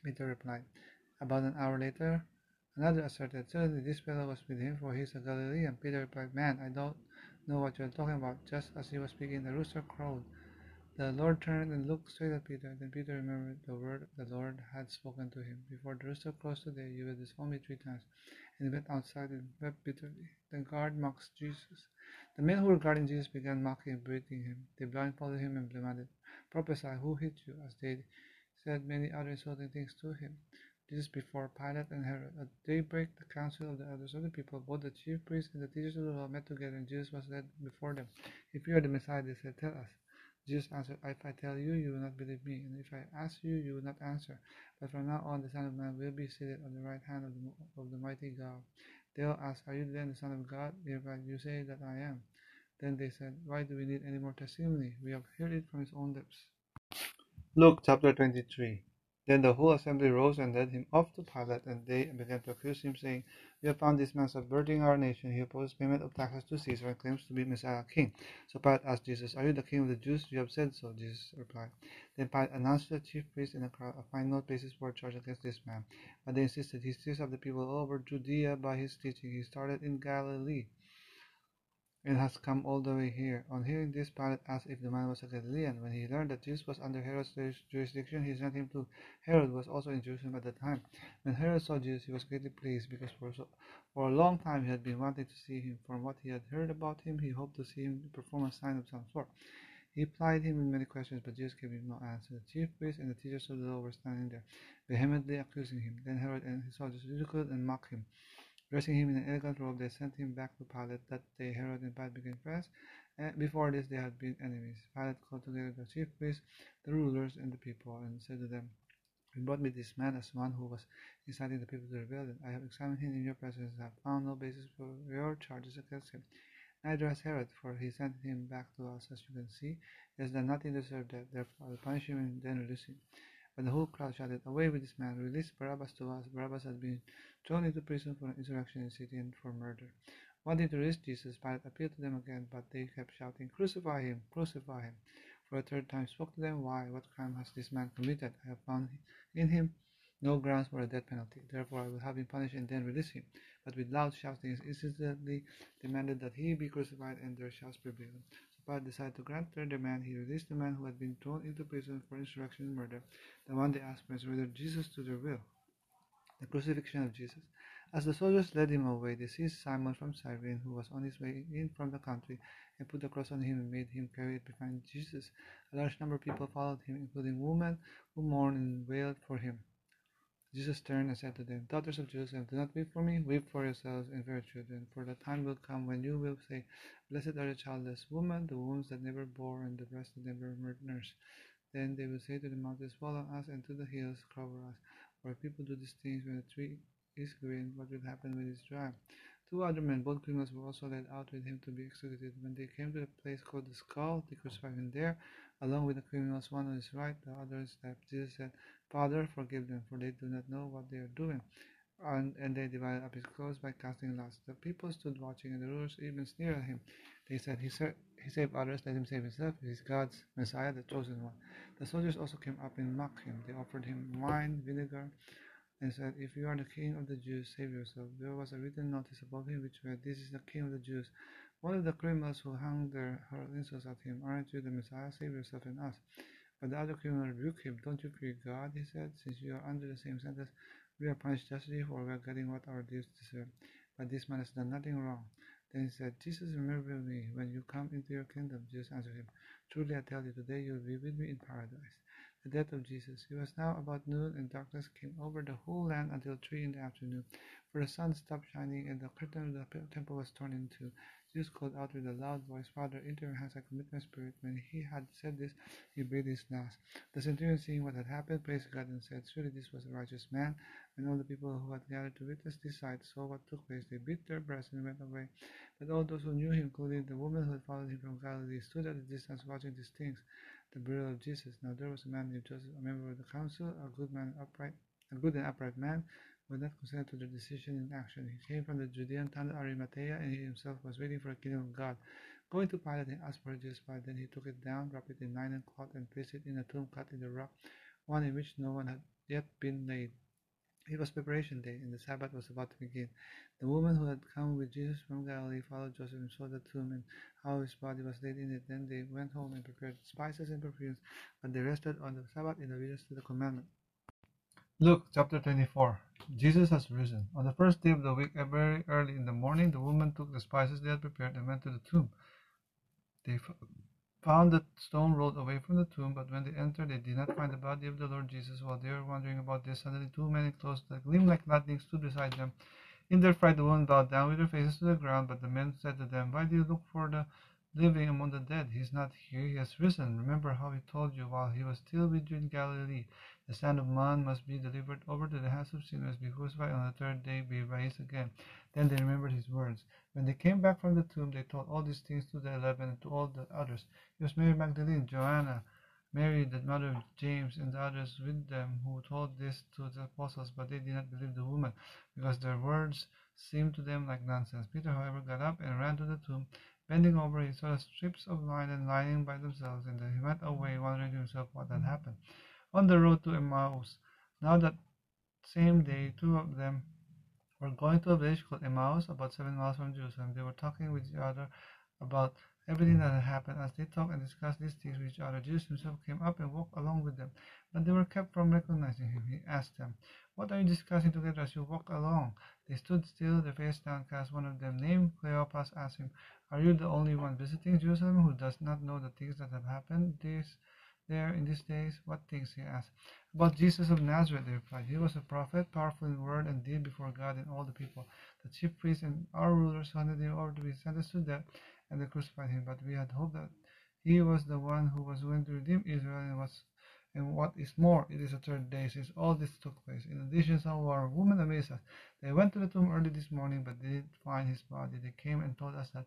Peter replied. About an hour later, another asserted, Certainly this fellow was with him, for he is a Galilean. Peter replied, Man, I don't know what you are talking about. Just as he was speaking, the rooster crowed. The Lord turned and looked straight at Peter. Then Peter remembered the word the Lord had spoken to him. Before the rooster crows today, you will disown me three times. And he went outside and wept bitterly. The guard mocks Jesus. The men who were guarding Jesus began mocking and beating him. They blindfolded him and demanded, Prophesy, who hit you? As they said many other insulting things to him. This is before Pilate and Herod. At daybreak, the council of the elders of the people, both the chief priests and the teachers of the law, met together, and Jesus was led before them. If you are the Messiah, they said, Tell us. Jesus answered, If I tell you, you will not believe me, and if I ask you, you will not answer. But from now on, the Son of Man will be seated on the right hand of the, of the mighty God. They will ask, Are you then the Son of God? Replied, You say that I am. Then they said, Why do we need any more testimony? We have heard it from his own lips. Luke chapter 23 then the whole assembly rose and led him off to Pilate, and they began to accuse him, saying, We have found this man subverting our nation. He opposes payment of taxes to Caesar and claims to be Messiah king. So Pilate asked Jesus, Are you the king of the Jews? You have said so. Jesus replied. Then Pilate announced to the chief priests and the crowd, find no basis for a charge against this man. But they insisted, He stirs up the people all over Judea by his teaching. He started in Galilee and has come all the way here. On hearing this, Pilate asked if the man was a Galilean. When he learned that Jesus was under Herod's jurisdiction, he sent him to Herod, who was also in Jerusalem at the time. When Herod saw Jesus, he was greatly pleased, because for, so, for a long time he had been wanting to see him. From what he had heard about him, he hoped to see him perform a sign of some sort. He plied him with many questions, but Jesus gave him no answer. The chief priests and the teachers of the law were standing there, vehemently accusing him. Then Herod and his soldiers ridiculed and mocked him. Dressing him in an elegant robe, they sent him back to Pilate. That day Herod and Pilate became friends, and before this they had been enemies. Pilate called together the chief priests, the rulers, and the people, and said to them, You brought me this man as one who was inciting the people to rebellion. I have examined him in your presence and have found no basis for your charges against him. Neither has Herod, for he sent him back to us, as you can see. He has done nothing to deserve death. Therefore, I will punish him and then release him. But the whole crowd shouted, Away with this man! Release Barabbas to us! Barabbas had been thrown into prison for insurrection in the and for murder. Wanting to release Jesus, Pilate appealed to them again, but they kept shouting, Crucify him! Crucify him! For a third time spoke to them, Why? What crime has this man committed? I have found in him no grounds for a death penalty. Therefore, I will have him punished and then release him. But with loud shoutings, instantly demanded that he be crucified, and their shouts prevailed. Pilate decided to grant their demand. He released the man who had been thrown into prison for insurrection and murder. The one they asked was whether Jesus to their will. The crucifixion of Jesus. As the soldiers led him away, they seized Simon from Cyrene, who was on his way in from the country, and put the cross on him and made him carry it behind Jesus. A large number of people followed him, including women who mourned and wailed for him. Jesus turned and said to them, Daughters of Jerusalem, do not weep for me, weep for yourselves and for your children. For the time will come when you will say, Blessed are the childless women, the wombs that never bore, and the breasts that never nursed. Then they will say to the mountains, Fall on us, and to the hills, cover us. If people do these things when the tree is green, what will happen when it is dry? Two other men, both criminals, were also led out with him to be executed. When they came to the place called the skull, they crucified him there, along with the criminals, one on his right, the other on his left. Jesus said, Father, forgive them, for they do not know what they are doing. And, and they divided up his clothes by casting lots. The people stood watching, and the rulers even sneered at him. They said, He, sa- he saved others, let him save himself. He is God's Messiah, the chosen one. The soldiers also came up and mocked him. They offered him wine, vinegar, and said, If you are the king of the Jews, save yourself. There was a written notice above him which read, This is the king of the Jews. One of the criminals who hung hurled insults at him. Aren't you the Messiah? Save yourself and us. But the other criminal rebuked him. Don't you fear God, he said, since you are under the same sentence. We are punished justly, for we are getting what our deeds deserve. But this man has done nothing wrong. Then he said, Jesus, remember me when you come into your kingdom. Jesus answered him, Truly I tell you, today you will be with me in paradise. the death of Jesus. It was now about noon, and darkness came over the whole land until three in the afternoon. For the sun stopped shining, and the curtain of the temple was torn in two. Jesus called out with a loud voice, Father, into your hands I commit my spirit. When he had said this, he breathed his last. The centurion, seeing what had happened, praised God and said, Surely this was a righteous man. And all the people who had gathered to witness this sight saw what took place, they beat their breasts and went away. But all those who knew him, including the woman who had followed him from Galilee, stood at a distance watching these things, the burial of Jesus. Now there was a man named Joseph, a member of the council, a good man, upright, a good and upright man, had not consented to their decision in action. He came from the Judean town of Arimathea, and he himself was waiting for the kingdom of God. Going to Pilate, he asked for a Jesus' body. Then he took it down, wrapped it in linen cloth, and placed it in a tomb cut in the rock, one in which no one had yet been laid. It was preparation day, and the Sabbath was about to begin. The woman who had come with Jesus from Galilee followed Joseph and saw the tomb and how his body was laid in it. Then they went home and prepared spices and perfumes, but they rested on the Sabbath in obedience to the commandment. Luke chapter 24 Jesus has risen. On the first day of the week, very early in the morning, the woman took the spices they had prepared and went to the tomb. They found the stone rolled away from the tomb, but when they entered, they did not find the body of the Lord Jesus. While they were wondering about this, suddenly two men in clothes that gleamed like lightning stood beside them. In their fright, the women bowed down with their faces to the ground, but the men said to them, Why do you look for the living among the dead? He is not here, he has risen. Remember how he told you while he was still with you in Galilee. The Son of Man must be delivered over to the hands of sinners, be crucified, on the third day be raised again. Then they remembered his words. When they came back from the tomb, they told all these things to the eleven and to all the others. It was Mary Magdalene, Joanna, Mary, the mother of James, and the others with them who told this to the apostles, but they did not believe the woman, because their words seemed to them like nonsense. Peter, however, got up and ran to the tomb. Bending over, he saw strips of linen lying by themselves, and he went away, wondering to himself what had happened. On the road to Emmaus, now that same day, two of them were going to a village called Emmaus, about seven miles from Jerusalem. They were talking with each other about everything that had happened. As they talked and discussed these things with each other, Jesus himself came up and walked along with them. But they were kept from recognizing him. He asked them, What are you discussing together as you walk along? They stood still, their face downcast. One of them, named Cleopas, asked him, Are you the only one visiting Jerusalem who does not know the things that have happened this, there in these days? What things? he asked. About Jesus of Nazareth, they replied. He was a prophet, powerful in word and deed before God and all the people. The chief priests and our rulers handed him over to be sentenced to death and they crucified him. But we had hoped that he was the one who was going to redeem Israel and was and what is more, it is the third day since all this took place. In addition, some of our women amazed us. They went to the tomb early this morning, but they didn't find his body. They came and told us that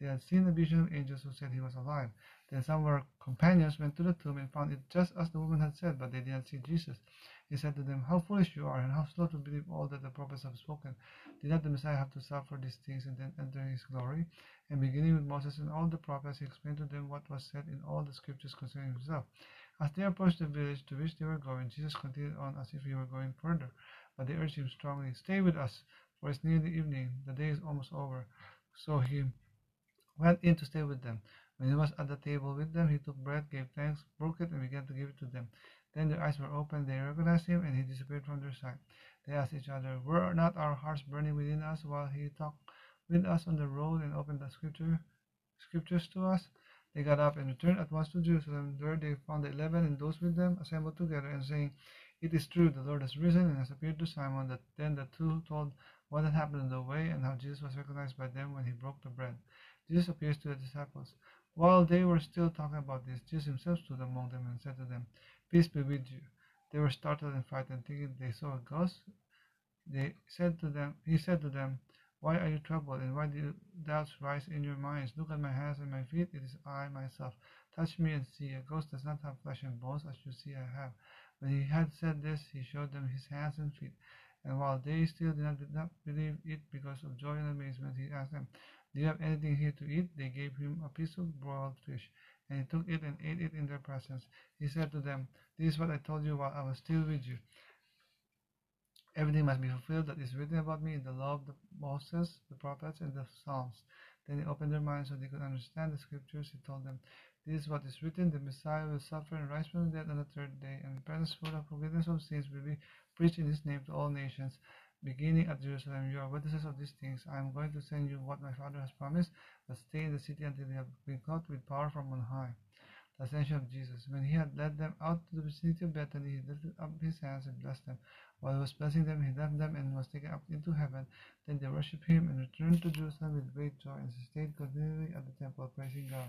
they had seen a vision of angels who said he was alive. Then some of our companions went to the tomb and found it just as the woman had said, but they did not see Jesus. He said to them, How foolish you are, and how slow to believe all that the prophets have spoken. Did not the Messiah have to suffer these things and then enter his glory? And beginning with Moses and all the prophets, he explained to them what was said in all the scriptures concerning himself. As they approached the village to which they were going, Jesus continued on as if he were going further. But they urged him strongly, Stay with us, for it's nearly evening, the day is almost over. So he went in to stay with them. When he was at the table with them, he took bread, gave thanks, broke it, and began to give it to them. Then their eyes were opened, they recognized him, and he disappeared from their sight. They asked each other, Were not our hearts burning within us while he talked with us on the road and opened the scripture, scriptures to us? They got up and returned at once to Jerusalem. There they found the eleven and those with them assembled together and saying, It is true, the Lord has risen and has appeared to Simon. That then the two told what had happened on the way and how Jesus was recognized by them when he broke the bread. Jesus appears to the disciples. While they were still talking about this, Jesus himself stood among them and said to them, Peace be with you. They were startled and frightened, thinking they saw a ghost. They said to them, He said to them, Why are you troubled, and why do doubts rise in your minds? Look at my hands and my feet. It is I myself. Touch me and see. A ghost does not have flesh and bones, as you see I have. When he had said this, he showed them his hands and feet. And while they still did not, did not believe it because of joy and amazement, he asked them, Do you have anything here to eat? They gave him a piece of broiled fish, and he took it and ate it in their presence. He said to them, This is what I told you while I was still with you. Everything must be fulfilled that is written about me in the law of the Moses, the prophets, and the Psalms. Then he opened their minds so they could understand the scriptures. He told them, This is what is written the Messiah will suffer and rise from the dead on the third day, and repentance for the forgiveness of sins will be preached in his name to all nations, beginning at Jerusalem. You are witnesses of these things. I am going to send you what my Father has promised, but stay in the city until you have been clothed with power from on high. the ascension of Jesus. When he had led them out to the vicinity of Bethany, he lifted up his hands and blessed them. While he was blessing them, he left them and was taken up into heaven. Then they worshipped him and returned to Jerusalem with great joy and stayed continually at the temple, praising God.